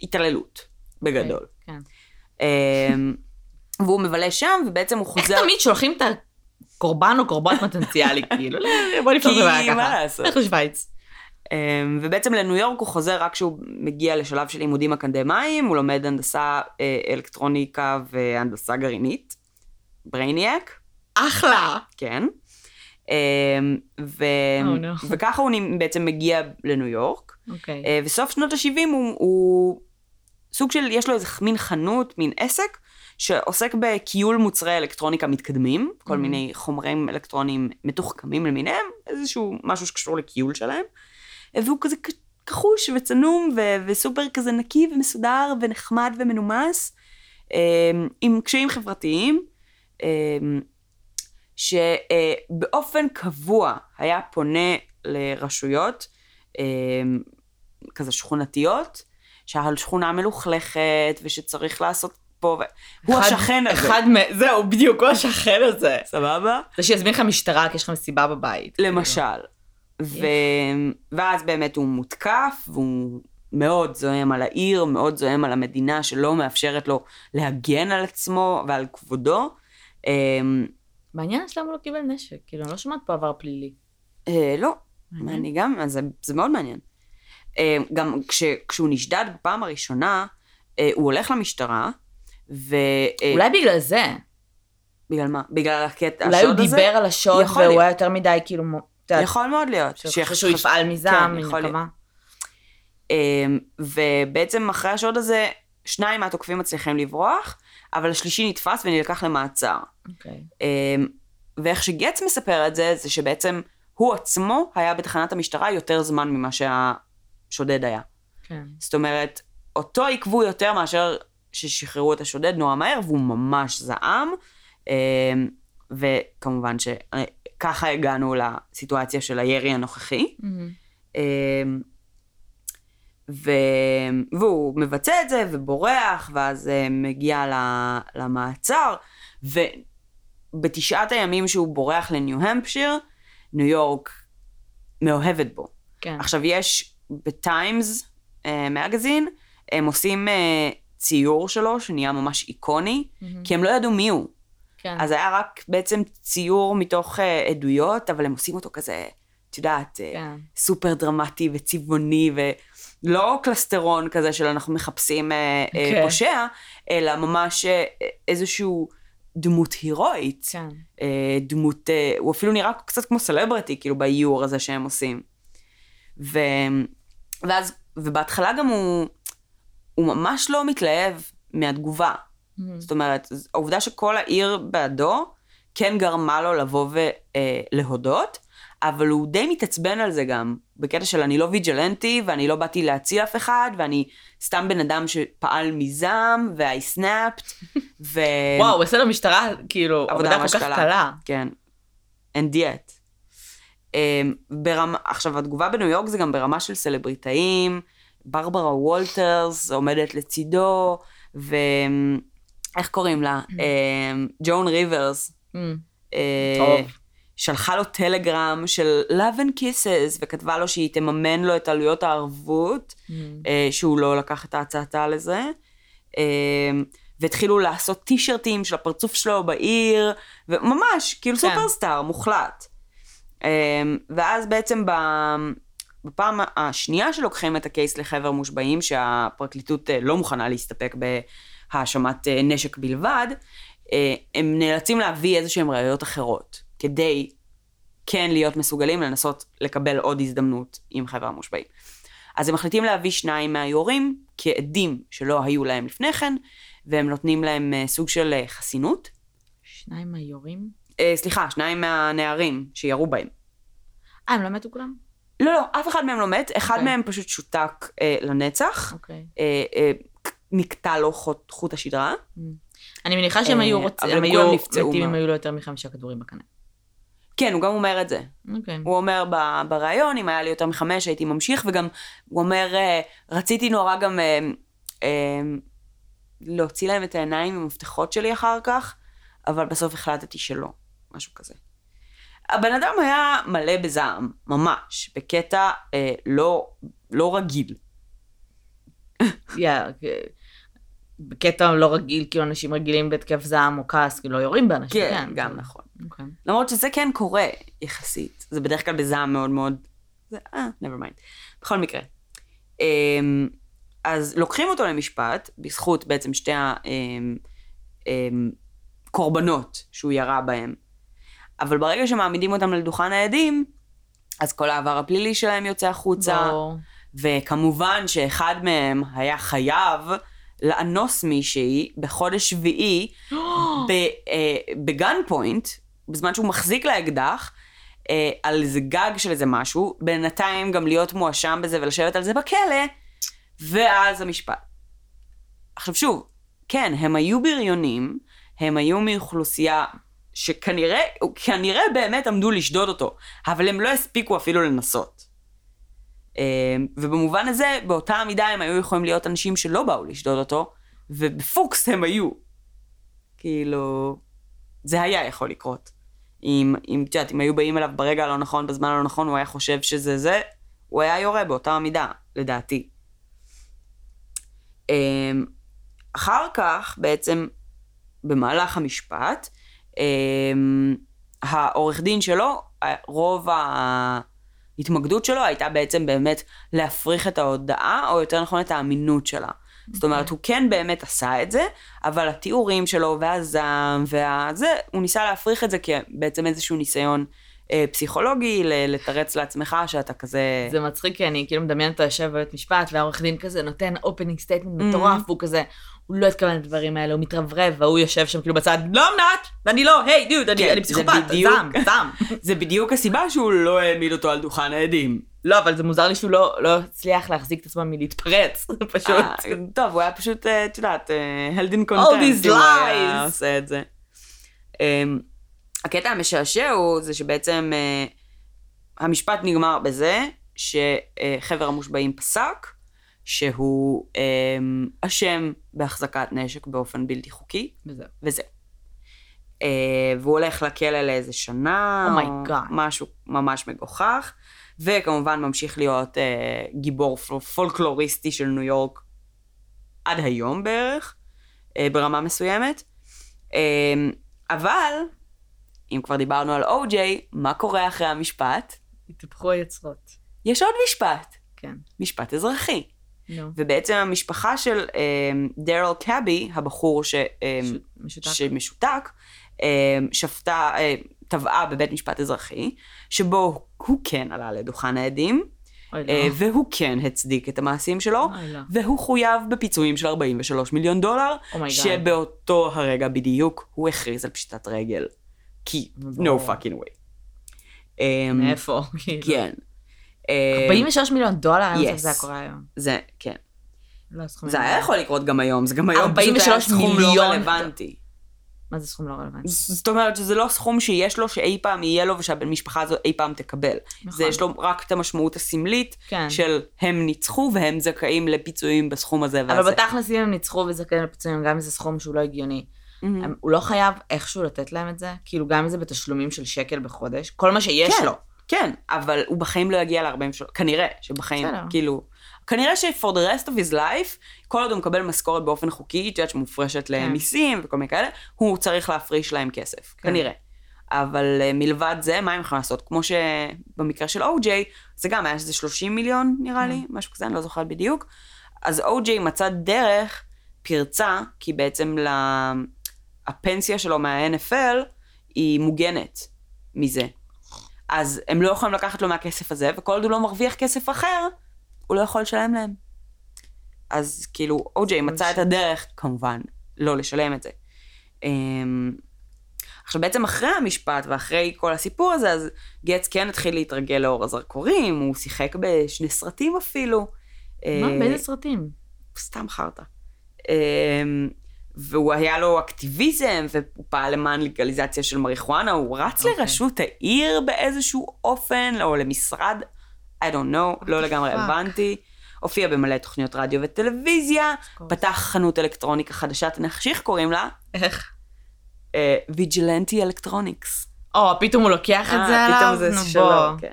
B: מהתעללות, בגדול.
A: כן.
B: אה, והוא מבלה שם, ובעצם הוא
A: איך
B: חוזר...
A: תמיד שולחים את הקורבן או קורבן פוטנציאלי, <laughs> כאילו, לא, בוא נפתור את
B: כי
A: הבעיה
B: מה
A: ככה.
B: לעשות?
A: לך לשוויץ.
B: אמ, ובעצם לניו יורק הוא חוזר רק כשהוא מגיע לשלב של לימודים אקדמיים, הוא לומד הנדסה אה, אלקטרוניקה והנדסה גרעינית, brainiac,
A: אחלה.
B: כן. אמ, ו...
A: Oh, no.
B: וככה הוא בעצם מגיע לניו יורק,
A: אוקיי.
B: אה, וסוף שנות ה-70 הוא, הוא סוג של, יש לו איזה מין חנות, מין עסק, שעוסק בכיול מוצרי אלקטרוניקה מתקדמים, כל
A: Mhm.
B: מיני חומרים אלקטרוניים מתוחכמים למיניהם, איזשהו משהו שקשור לכיול שלהם, והוא כזה כחוש וצנום ו- וסופר כזה נקי ומסודר ונחמד ומנומס, אה, עם קשיים חברתיים, אה, שבאופן קבוע היה פונה לרשויות אה, כזה שכונתיות, שהשכונה מלוכלכת ושצריך לעשות פה. הוא השכן הזה,
A: אחד מ... זהו, בדיוק, הוא השכן הזה.
B: סבבה?
A: זה שיזמין לך משטרה כי יש לך מסיבה בבית.
B: למשל. ו... ואז באמת הוא מותקף, והוא מאוד זועם על העיר, מאוד זועם על המדינה שלא מאפשרת לו להגן על עצמו ועל כבודו. אמ,
A: מעניין למה הוא לא קיבל נשק, כאילו, אני לא שומעת פה עבר פלילי.
B: אה, לא,
A: מעניין.
B: אני גם, אז זה, זה מאוד מעניין. אה, גם כש, כשהוא נשדד בפעם הראשונה, אה, הוא הולך למשטרה, ו... אה,
A: אולי בגלל זה.
B: בגלל מה? בגלל הקטע,
A: אולי הוא
B: השוד הזה?
A: דיבר על השוד והוא. היה יותר מדי, כאילו,
B: יכול מאוד להיות.
A: שהוא יפעל מזעם, אני. מקווה.
B: אמ, ובעצם אחרי השוד הזה, שניים מהתוקפים מצליחים לברוח, אבל השלישי נתפס ונלקח למעצר.
A: אוקיי.
B: אמ, ואיך שגץ מספר את זה, זה שבעצם הוא עצמו היה בתחנת המשטרה יותר זמן ממה שהשודד היה.
A: כן.
B: זאת אומרת, אותו עיכבו יותר מאשר ששחררו את השודד נורא מהר, והוא ממש זעם. אמ, וכמובן שככה הגענו לסיטואציה של הירי הנוכחי.
A: מהמם.
B: אמ, ו... והוא מבצע את זה ובורח, ואז אה, מגיע למעצר, ובתשעת הימים שהוא בורח לניו-המפשיר, ניו יורק מאוהבת בו.
A: כן.
B: עכשיו יש בטיימס אה, מגזין, הם עושים אה, ציור שלו שנהיה ממש איקוני,
A: מהמם.
B: כי הם לא ידעו מי הוא.
A: כן.
B: אז היה רק בעצם ציור מתוך אה, עדויות, אבל הם עושים אותו כזה, את יודעת, אה,
A: כן.
B: סופר דרמטי וצבעוני, ולא קלסטרון כזה של אנחנו מחפשים אה, אה,
A: כן.
B: פושע, אלא ממש אה, איזשהו דמות הירואית.
A: כן.
B: אה, דמות, אה, הוא אפילו נראה קצת כמו סלברטי, כאילו, באיור הזה שהם עושים. ו... ואז, ובהתחלה גם הוא, הוא ממש לא מתלהב מהתגובה.
A: מהמם.
B: זאת אומרת, העובדה שכל העיר בעדו כן גרמה לו לבוא ולהודות, אבל הוא די מתעצבן על זה גם, בקטע של אני לא ויג'לנטי, ואני לא באתי להציל אף אחד, ואני סתם בן אדם שפעל מזעם, ו-I snapped, ו... <laughs>
A: וואו, הוא עושה למשטרה, כאילו,
B: עבודה
A: עבודה כל כך
B: קלה.
A: קלה.
B: כן. And yet. Um, ברמה, עכשיו, התגובה בניו יורק זה גם ברמה של סלבריטאים, ברברה וולטרס עומדת לצידו, ו... איך קוראים לה? אה, ג'ון ריברס.
A: Mm,
B: אה. שלחה לו טלגרם של love and kisses, וכתבה לו שהיא תממן לו את עלויות הערבות,
A: mm.
B: אה, שהוא לא לקח את ההצעתה לזה. אה, והתחילו לעשות טישרטים של הפרצוף שלו בעיר, וממש, כאילו
A: כן.
B: סופרסטאר מוחלט. ואז בעצם ב- בפעם השנייה שלוקחים את הקייס לחבר מושבעים, שהפרקליטות לא מוכנה להסתפק בהאשמת אה, נשק בלבד, אה, הם נאלצים להביא איזה שהן ראיות אחרות, כדי כן להיות מסוגלים לנסות לקבל עוד הזדמנות עם חבר המושבעים. אז הם מחליטים להביא שניים מהיורים כעדים שלא היו להם לפני כן, והם נותנים להם אה, סוג של חסינות.
A: שניים מהיורים?
B: אה, סליחה, שניים מהנערים שירו בהם.
A: אה, הם לא מתו כולם?
B: לא, לא, אף אחד מהם לא מת, אחד
A: אוקיי.
B: מהם פשוט שותק אה, לנצח,
A: אוקיי.
B: אה, אה, נקטע לו חוט, חוט השדרה.
A: אני מניחה שהם
B: אה,
A: היו רוצים, הם היו מתים אם. היו לו יותר מחמישה כדורים בקנה.
B: כן, הוא גם אומר את זה.
A: אוקיי.
B: הוא אומר בריאיון, אם היה לי יותר מחמש הייתי ממשיך, וגם הוא אומר, אה, רציתי נורא גם אה, אה, להוציא להם את העיניים עם המפתחות שלי אחר כך, אבל בסוף החלטתי שלא, משהו כזה. הבן אדם היה מלא בזעם, ממש, בקטע אה, לא, לא רגיל. <laughs>
A: יא, בקטע לא רגיל, כאילו אנשים רגילים בהתקף זעם או כעס, כאילו לא יורים באנשים.
B: כן, גם נכון.
A: אוקיי.
B: למרות שזה כן קורה, יחסית. זה בדרך כלל בזעם מאוד מאוד... זה, אה, never mind. בכל מקרה. אמ, אז לוקחים אותו למשפט, בזכות בעצם שתי הקורבנות שהוא ירה בהם. אבל ברגע שמעמידים אותם על דוכן העדים, אז כל העבר הפלילי שלהם יוצא החוצה,
A: ברור.
B: וכמובן שאחד מהם היה חייב לאנוס מישהי בחודש שביעי <gasps> בגן פוינט, בזמן שהוא מחזיק לה אקדח, אה, על איזה גג של איזה משהו, בינתיים גם להיות מואשם בזה ולשבת על זה בכלא, ואז המשפט. עכשיו שוב, כן, הם היו בריונים, הם היו מאוכלוסייה שכנראה, כנראה באמת עמדו לשדוד אותו, אבל הם לא הספיקו אפילו לנסות. אה, ובמובן הזה, באותה המידה הם היו יכולים להיות אנשים שלא באו לשדוד אותו, ובפוקס הם היו. כאילו, זה היה יכול לקרות. אם, אם, את יודעת, אם היו באים אליו ברגע הלא נכון, בזמן הלא נכון, הוא היה חושב שזה זה, הוא היה יורה באותה המידה, לדעתי. אמ, אחר כך, בעצם, במהלך המשפט, אמ, העורך דין שלו, רוב ההתמקדות שלו הייתה בעצם באמת להפריך את ההודאה, או יותר נכון את האמינות שלה. זאת אומרת, הוא כן באמת עשה את זה, אבל התיאורים שלו והזעם והזה, הוא ניסה להפריך את זה כבעצם איזשהו ניסיון אה, פסיכולוגי, לתרץ לעצמך שאתה כזה...
A: זה מצחיק, כי אני כאילו מדמיינת אותו יושב בבית משפט, והעורך דין כזה נותן opening statement מטורף, והוא כזה, הוא לא התכוון לדברים האלה, הוא מתרברב, והוא יושב שם כאילו בצד, לא אמנת, ואני לא, היי דוד, אני
B: כן,
A: פסיכופת, זעם, <laughs> זעם.
B: זה בדיוק הסיבה שהוא לא העמיד אותו על דוכן העדים.
A: לא, אבל זה מוזר לי שהוא לא לא הצליח להחזיק את עצמו מלהתפרץ, <laughs> פשוט.
B: אה, טוב, הוא היה פשוט, אה, את יודעת, held in
A: All
B: contempt,
A: these lies.
B: עושה את זה. אמ, הקטע המשעשע הוא, זה שבעצם אה, המשפט נגמר בזה שחבר המושבעים פסק שהוא אמ, אשם בהחזקת נשק באופן בלתי חוקי,
A: וזהו.
B: וזהו. אה, והוא הולך לכלא לאיזה שנה,
A: Oh.
B: משהו ממש מגוחך, וכמובן ממשיך להיות אה, גיבור פול- פולקלוריסטי של ניו יורק עד היום בערך, אה, ברמה מסוימת. אבל, אם כבר דיברנו על או-ג'יי, מה קורה אחרי המשפט?
A: התהפכו היוצרות.
B: יש עוד משפט,
A: כן.
B: משפט אזרחי.
A: נו.
B: ובעצם המשפחה של אה, דרל קאבי, הבחור ש, אה,
A: ש- משותק.
B: שמשותק, אה, שפטה, אה, תבעה בבית משפט אזרחי, שבו הוא כן עלה לדוכן העדים,
A: אוי, לא.
B: אה, והוא כן הצדיק את המעשים שלו,
A: אוי, לא.
B: והוא חויב בפיצויים של 43 מיליון דולר,
A: Oh.
B: שבאותו הרגע בדיוק הוא הכריז על פשיטת רגל. כי, no fucking way. אה,
A: מאיפה? <laughs> כאילו.
B: כן. אה,
A: 43 מיליון דולר, אני לא
B: yes.
A: היה קורה היום.
B: זה, כן.
A: לא,
B: זה היה. יכול לקרות גם היום, זה גם היום פשוט היה
A: 43
B: סכום
A: מיליון.
B: לא רלוונטי.
A: מה זה סכום לא רלוונטי?
B: זאת אומרת שזה לא סכום שיש לו, שאי פעם יהיה לו ושהבן משפחה הזו אי פעם תקבל.
A: נכון.
B: זה יש לו רק את המשמעות הסמלית
A: כן.
B: של הם ניצחו והם זכאים לפיצויים בסכום הזה והזה.
A: אבל בתכלס אם הם ניצחו וזכאים לפיצויים, גם אם זה סכום שהוא לא הגיוני. הם- הוא לא חייב איכשהו לתת להם את זה? כאילו גם אם זה בתשלומים של שקל בחודש? כל מה שיש
B: כן,
A: לו.
B: כן, אבל הוא בחיים לא יגיע ל-40 שלו, כנראה שבחיים,
A: בסדר.
B: כאילו, כנראה ש-for the rest of his life, כל עוד הוא מקבל משכורת באופן חוקי, את יודעת שמופרשת למיסים וכל מיני כאלה, הוא צריך להפריש להם כסף,
A: כן.
B: כנראה. אבל uh, מלבד זה, מה הם יכולים לעשות? כמו שבמקרה של או-ג'יי, זה גם היה איזה 30 מיליון נראה לי, משהו כזה, אני לא זוכרת בדיוק. אז או-ג'יי מצא דרך, פרצה, כי בעצם לה... הפנסיה שלו מה-NFL היא מוגנת מזה. אז הם לא יכולים לקחת לו מהכסף הזה, וכל עוד הוא לא מרוויח כסף אחר, הוא לא יכול לשלם להם. אז כאילו, או-ג'יי מצא את הדרך, כמובן, לא לשלם את זה. אמ, עכשיו בעצם אחרי המשפט ואחרי כל הסיפור הזה, אז גץ כן התחיל להתרגל לאור הזרקורים, הוא שיחק בשני סרטים אפילו.
A: מה?
B: אה,
A: באיזה סרטים?
B: סתם חרטא. והוא היה לו אקטיביזם, והוא פעל למען לגליזציה של מריחואנה, הוא רץ
A: אוקיי.
B: לראשות העיר באיזשהו אופן, או למשרד, I don't know, לא לגמרי
A: fuck?
B: הבנתי. הופיע במלא תוכניות רדיו וטלוויזיה. פתח חנות אלקטרוניקה חדשה, תנחשי איך קוראים לה?
A: איך?
B: ויג'לנטי אלקטרוניקס.
A: או, פתאום הוא לוקח את זה
B: אה,
A: עליו?
B: פתאום זה שלו. כן.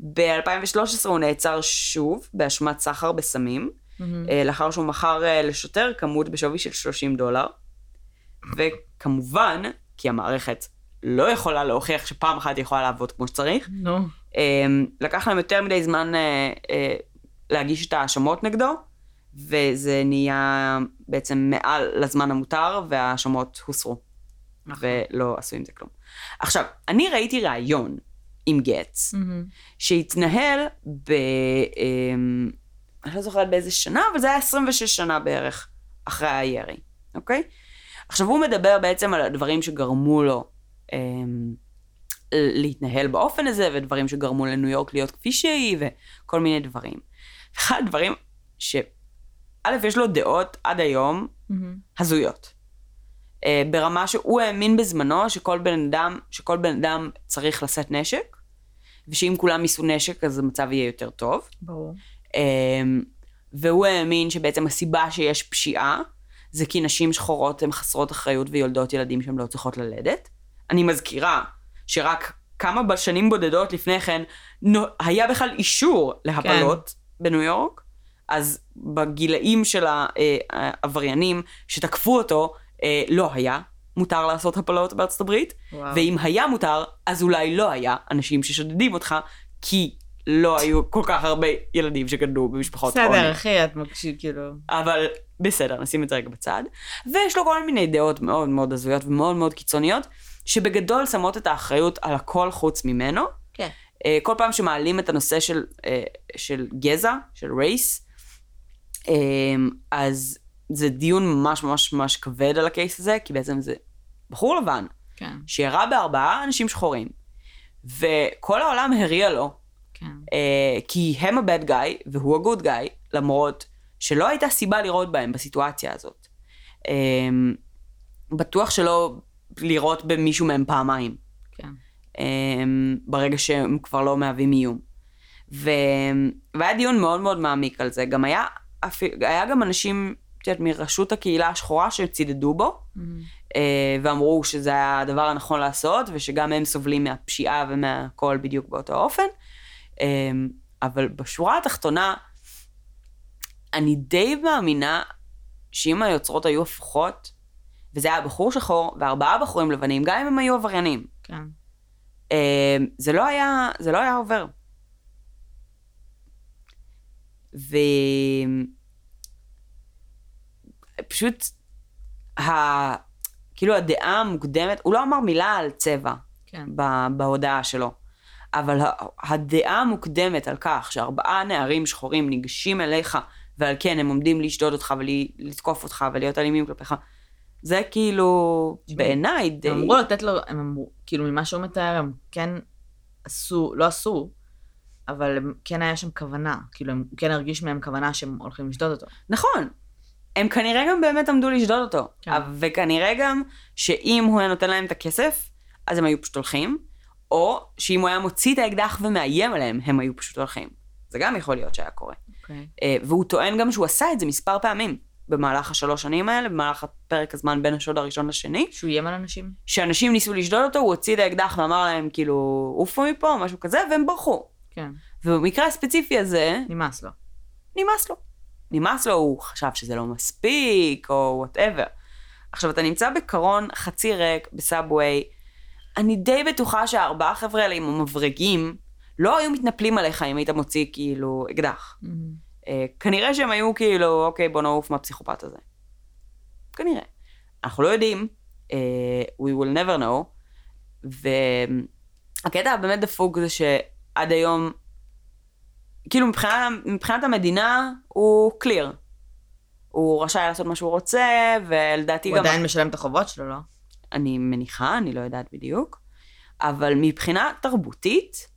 B: ב-2013 הוא נעצר שוב באשמת סחר בסמים,
A: מהמם.
B: אה, לאחר שהוא מכר אה, לשוטר כמות בשווי של 30 דולר. וכמובן, כי המערכת לא יכולה להוכיח שפעם אחת היא יכולה לעבוד כמו שצריך,
A: נו.
B: אה, לקח להם יותר מדי זמן אה, להגיש את ההאשמות נגדו, וזה נהיה בעצם מעל לזמן המותר, וההאשמות הוסרו.
A: נכון.
B: ולא עשו עם זה כלום. עכשיו, אני ראיתי ראיון עם גץ,
A: מהמם.
B: שהתנהל ב... אני לא זוכרת באיזה שנה, אבל זה היה 26 שנה בערך אחרי הירי, אוקיי? עכשיו, הוא מדבר בעצם על הדברים שגרמו לו אמ, להתנהל באופן הזה, ודברים שגרמו לניו יורק להיות כפי שהיא, וכל מיני דברים. אחד הדברים ש... א', יש לו דעות עד היום
A: מהמם.
B: הזויות. אה, ברמה שהוא האמין בזמנו שכל בן אדם, שכל בן אדם צריך לשאת נשק, ושאם כולם יישאו נשק אז המצב יהיה יותר טוב.
A: ברור.
B: אה, והוא האמין שבעצם הסיבה שיש פשיעה, זה כי נשים שחורות הן חסרות אחריות ויולדות ילדים שהן לא צריכות ללדת. אני מזכירה שרק כמה בשנים בודדות לפני כן היה בכלל אישור להפלות כן. בניו יורק, אז בגילאים של אה, העבריינים שתקפו אותו, אה, לא היה מותר לעשות הפלות בארצות הברית,
A: וואו.
B: ואם היה מותר, אז אולי לא היה אנשים ששודדים אותך, כי לא היו כל כך הרבה ילדים שגדלו במשפחות עוני.
A: בסדר, אחי, את מקשיב, כאילו...
B: אבל בסדר, נשים את זה רגע בצד. ויש לו כל מיני דעות מאוד מאוד הזויות ומאוד מאוד קיצוניות, שבגדול שמות את האחריות על הכל חוץ ממנו.
A: כן.
B: אה, כל פעם שמעלים את הנושא של, אה, של גזע, של רייס, אז זה דיון ממש ממש ממש כבד על הקייס הזה, כי בעצם זה בחור לבן,
A: כן,
B: שירה בארבעה אנשים שחורים, וכל העולם הריע לו,
A: כן.
B: אה, כי הם הבד גאי והוא הגוד גאי, למרות שלא הייתה סיבה לראות בהם בסיטואציה הזאת. אה, בטוח שלא לראות במישהו מהם פעמיים,
A: כן.
B: אה, ברגע שהם כבר לא מהווים איום. ו... והיה דיון מאוד מאוד מעמיק על זה. גם היה, היה גם אנשים, את יודעת, מרשות הקהילה השחורה שצידדו בו,
A: מהמם.
B: אה, ואמרו שזה היה הדבר הנכון לעשות, ושגם הם סובלים מהפשיעה ומהכל בדיוק באותו אופן. אה, אבל בשורה התחתונה, אני די מאמינה שאם היוצרות היו הפוכות, וזה היה בחור שחור וארבעה בחורים לבנים, גם אם הם היו עבריינים,
A: כן.
B: אה, זה לא היה, זה לא היה עובר. ו... פשוט, ה... כאילו הדעה המוקדמת, הוא לא אמר מילה על צבע
A: כן.
B: בהודעה שלו, אבל. הדעה המוקדמת על כך שארבעה נערים שחורים ניגשים אליך, ועל כן הם עומדים לשדוד אותך ולתקוף אותך ולהיות אלימים כלפיך, זה כאילו, בעיניי די...
A: הם אמרו לתת לו, הם אמרו, כאילו ממה שהוא מתאר, הם כן עשו, לא עשו, אבל הם, כן היה שם כוונה, כאילו הם כן הרגיש מהם כוונה שהם הולכים לשדוד אותו.
B: נכון. הם כנראה גם באמת עמדו לשדוד אותו.
A: כן.
B: וכנראה גם שאם הוא היה נותן להם את הכסף, אז הם היו פשוט הולכים, או שאם הוא היה מוציא את האקדח ומאיים עליהם, הם היו פשוט הולכים. זה גם יכול להיות שהיה קורה.
A: אוקיי.
B: אה, והוא טוען גם שהוא עשה את זה מספר פעמים במהלך השלוש שנים האלה, במהלך פרק הזמן בין השוד הראשון לשני,
A: שהוא איים על אנשים?
B: שאנשים ניסו לשדוד אותו, הוא הוציא את האקדח ואמר להם כאילו, עופו מפה, או משהו כזה, והם ברחו.
A: כן.
B: ובמקרה הספציפי הזה,
A: נמאס לו.
B: נמאס לו. נמאס לו, הוא חשב שזה לא מספיק, או whatever. עכשיו, אתה נמצא בקרון חצי ריק ב subway, אני די בטוחה שהארבעה חבר'ה האלה עם המברגים, לא היו מתנפלים עליך אם היית מוציא כאילו אקדח. אה, כנראה שהם היו כאילו, אוקיי, בוא נעוף מהפסיכופת הזה. כנראה. אנחנו לא יודעים, אה, we will never know, והקטע הבאמת דפוק זה שעד היום, כאילו מבחינת, מבחינת המדינה הוא קליר. הוא רשאי לעשות מה שהוא רוצה, ולדעתי
A: הוא
B: גם...
A: עדיין משלם את החובות שלו, לא?
B: אני מניחה, אני לא יודעת בדיוק, אבל מבחינה תרבותית,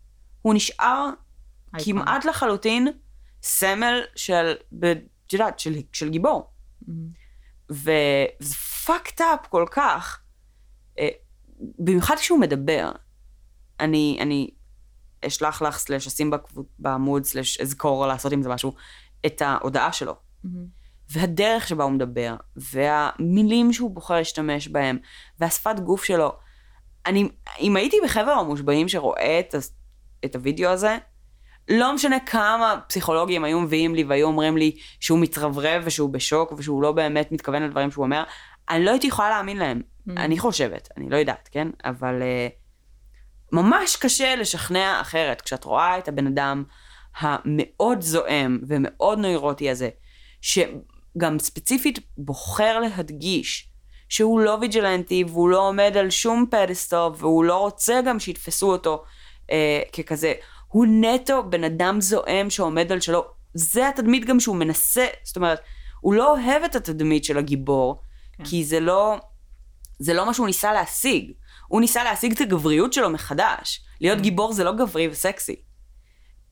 B: הוא נשאר
A: אייקון.
B: כמעט לחלוטין סמל של, את יודעת, של, של גיבור. וזה fucked up כל כך, אה, במיוחד כשהוא מדבר. אני, אני אשלח לך, סלש, אשים בעמוד, סלש, אזכור לעשות עם זה משהו, את ההודעה שלו. והדרך שבה הוא מדבר, והמילים שהוא בוחר להשתמש בהם, והשפת גוף שלו. אני, אם הייתי בחבר המושבעים שרואה את, את הוידאו הזה, לא משנה כמה פסיכולוגים היו מביאים לי והיו אומרים לי שהוא מתרברב ושהוא בשוק ושהוא לא באמת מתכוון לדברים שהוא אומר, אני לא הייתי יכולה להאמין להם.
A: Mm.
B: אני חושבת, אני לא יודעת, כן? אבל uh, ממש קשה לשכנע אחרת כשאת רואה את הבן אדם המאוד זועם ומאוד נוירוטי הזה, שגם ספציפית בוחר להדגיש שהוא לא ויג'לנטי והוא לא עומד על שום פדסטור והוא לא רוצה גם שיתפסו אותו אה, ככזה. הוא נטו בן אדם זועם שעומד על שלו. זה התדמית גם שהוא מנסה, זאת אומרת, הוא לא אוהב את התדמית של הגיבור,
A: כן.
B: כי זה לא, זה לא מה שהוא ניסה להשיג. הוא ניסה להשיג את הגבריות שלו מחדש. להיות גיבור זה לא גברי וסקסי.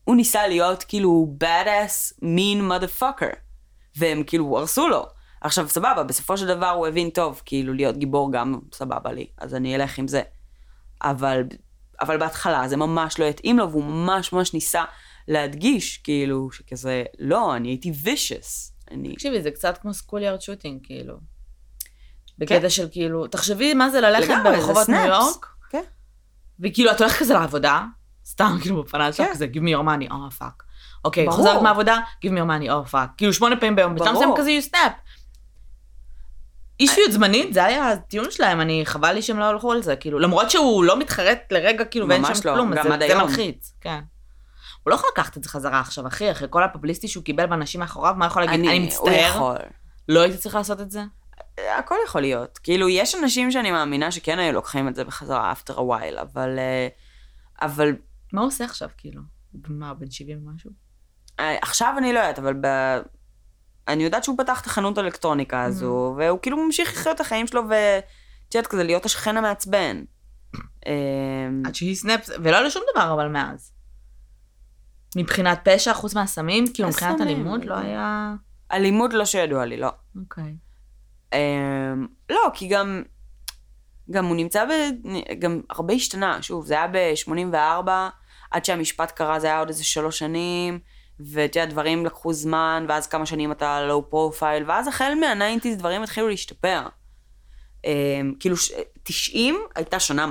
B: הוא ניסה להיות כאילו bad ass mean motherfucker. והם כאילו הרסו לו. עכשיו סבבה, בסופו של דבר הוא הבין טוב, כאילו להיות גיבור גם סבבה לי, אז אני אלך עם זה. אבל, אבל בהתחלה זה ממש לא התאים לו, והוא ממש ממש ניסה להדגיש, כאילו, שכזה, לא, אני הייתי vicious. אני...
A: תקשיבי, זה קצת כמו סקוליארד שוטינג, כאילו. בקטע של כאילו, תחשבי מה זה ללכת
B: לגמרי,
A: ברחובות ניו. יורק,
B: כן.
A: וכאילו את הולכת כזה לעבודה, סתם כאילו בפנל שלך
B: כן.
A: כזה, give me your money, oh fuck. אוקיי,
B: ברור.
A: חוזרת מהעבודה, give me your money, oh fuck. כאילו שמונה פעמים ביום, בשלב. מסוים כזה you snap. אישיות זמנית, זה היה הטיעון שלהם, אני, חבל לי שהם לא הלכו על זה, כאילו, למרות שהוא לא מתחרט לרגע, כאילו, ואין שם
B: לא,
A: כלום, זה- זה. מלחיץ, כן. הוא לא יכול לקחת את זה חזרה עכשיו, אחי, אחרי כל הפבליסטי שהוא קיבל באנשים מאחוריו, מה יכול להגיד? אני
B: הוא
A: מצטער,
B: יכול.
A: לא הייתי צריך לעשות את זה?
B: הכל יכול להיות. כאילו, יש אנשים שאני מאמינה שכן היו לוקחים את זה בחזרה after a while, אבל... אה, אבל
A: מה הוא עושה עכשיו, כאילו? מה, בן 70 ומשהו?
B: עכשיו אני לא יודעת, אבל ב... אני יודעת שהוא פתח את החנות האלקטרוניקה הזו, והוא כאילו ממשיך לחיות את החיים שלו, ואת יודעת, כזה להיות השכן המעצבן. אה,
A: עד שהיא סנאפ, ולא לשום דבר אבל מאז. מבחינת פשע, חוץ מהסמים, כאילו מבחינת. אלימות לא היה...
B: אלימות לא שידוע לי, לא.
A: אוקיי.
B: אמ, לא, כי גם, גם הוא נמצא ב... גם הרבה השתנה. שוב, זה היה ב-84, עד שהמשפט קרה זה היה עוד איזה שלוש שנים, ואת יודעת, דברים לקחו זמן, ואז כמה שנים אתה low profile, ואז החל מה nineties דברים התחילו להשתפר. אמ, כאילו, ש- 90 הייתה שנה,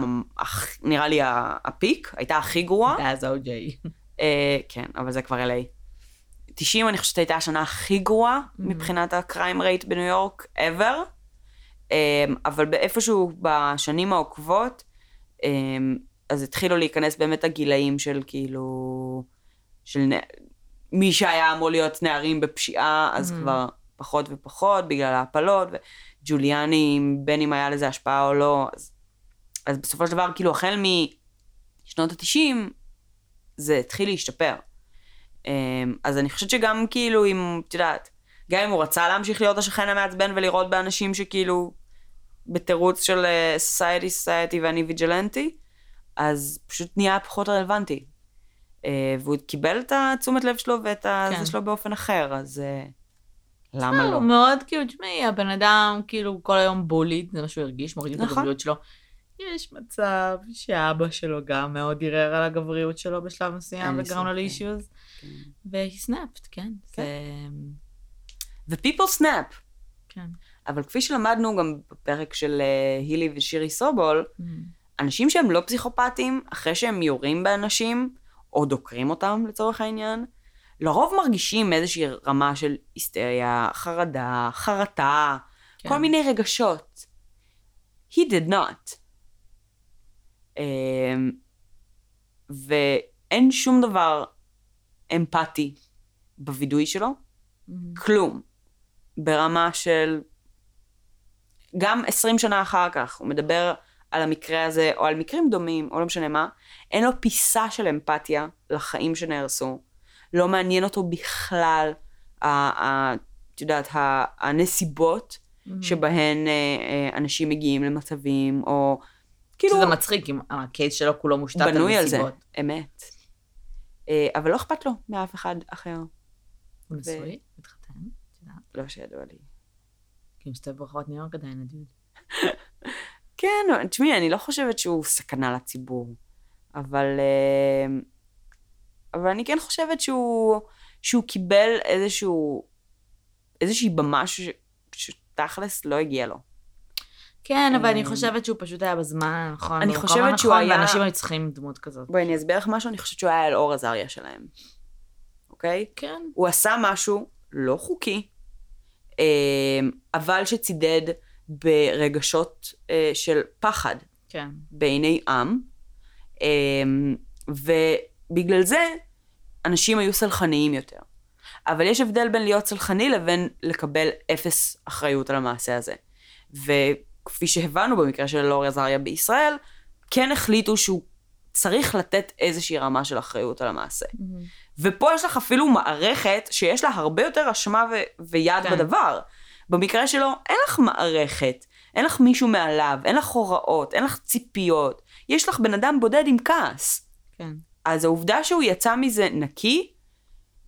B: נראה לי ה peak, הייתה הכי גרועה.
A: ואז אוג'יי.
B: אה, כן, אבל זה כבר LA. 90 אני חושבת הייתה השנה הכי גרועה מבחינת הקריים רייט בניו יורק ever, אה, אבל באיפשהו בשנים העוקבות, אה, אז התחילו להיכנס באמת הגילאים של כאילו, של. מי שהיה אמור להיות נערים בפשיעה, אז כבר פחות ופחות בגלל ההפלות, וג'וליאני, בין אם היה לזה השפעה או לא, אז, אז בסופו של דבר, כאילו, החל משנות ה-90, זה התחיל להשתפר. אמ, אז אני חושבת שגם כאילו אם, את יודעת, גם אם הוא רצה להמשיך להיות השכן המעצבן ולראות באנשים שכאילו בתירוץ של סוסייטי סוסייטי ואני ויג'לנטי, אז פשוט נהיה פחות רלוונטי. אה, והוא קיבל את התשומת לב שלו ואת
A: כן.
B: הזה שלו באופן אחר, אז... אה, למה
A: הוא
B: לא?
A: מאוד כאילו, תשמעי, הבן אדם כאילו כל היום בוליד, זה מה שהוא הרגיש, מורידים את
B: נכון.
A: הגבריות שלו. יש מצב שאבא שלו גם מאוד ערער על הגבריות שלו בשלב מסוים וגרם לו. לאישיוז,
B: כן.
A: והיא סנאפט, כן.
B: כן.
A: זה...
B: ו-people snap.
A: כן.
B: אבל כפי שלמדנו גם בפרק של אה, הילי ושירי סובול,
A: Mm.
B: אנשים שהם לא פסיכופטים, אחרי שהם יורים באנשים, או דוקרים אותם לצורך העניין, לרוב מרגישים איזושהי רמה של היסטריה, חרדה, חרטה,
A: כן.
B: כל מיני רגשות. He did not. אמ, ואין שום דבר אמפתי בווידוי שלו,
A: Mm.
B: כלום. ברמה של... גם 20 שנה אחר כך, הוא מדבר על המקרה הזה, או על מקרים דומים, או לא משנה מה, אין לו פיסה של אמפתיה לחיים שנהרסו. לא מעניין אותו בכלל, את יודעת, הנסיבות
A: Mm.
B: שבהן אה, אה, אנשים מגיעים למצבים, או כאילו,
A: שזה מצחיק, אם הקייס שלו כולו מושתת על
B: בנוי על זה,
A: נסיבות.
B: אמת. אה, אבל לא אכפת לו מאף אחד אחר,
A: הוא נשוי, התחתן.
B: לא שידוע לי.
A: כי מסתובב ברחובות ניו יורק עדיין, הדוד. <laughs>
B: כן, תשמעי, אני לא חושבת שהוא סכנה לציבור, אבל, אה, אבל אני כן חושבת שהוא, שהוא קיבל איזשהו, איזושהי במה ש, שתכלס לא הגיע לו.
A: כן, אבל אני
B: אמ,
A: חושבת שהוא פשוט היה בזמן הנכון,
B: אני חושבת שהוא היה-
A: ואנשים היו צריכים דמות כזאת.
B: בואי, אני אסביר לך משהו, אני חושבת שהוא היה אלאור עזריה שלהם, אוקיי?
A: כן.
B: הוא עשה משהו לא חוקי, אה, אבל שצידד ברגשות אה, של פחד.
A: כן.
B: בעיני עם, ובגלל זה אנשים היו סלחניים יותר. אבל יש הבדל בין להיות סלחני לבין לקבל אפס אחריות על המעשה הזה. וכפי שהבנו במקרה של אלאור עזריה בישראל, כן החליטו שהוא צריך לתת איזושהי רמה של אחריות על המעשה. ופה יש לך אפילו מערכת שיש לה הרבה יותר אשמה ו- ויד.
A: כן.
B: בדבר. במקרה שלו, אין לך מערכת, אין לך מישהו מעליו, אין לך הוראות, אין לך ציפיות. יש לך בן אדם בודד עם כעס.
A: כן.
B: אז העובדה שהוא יצא מזה נקי,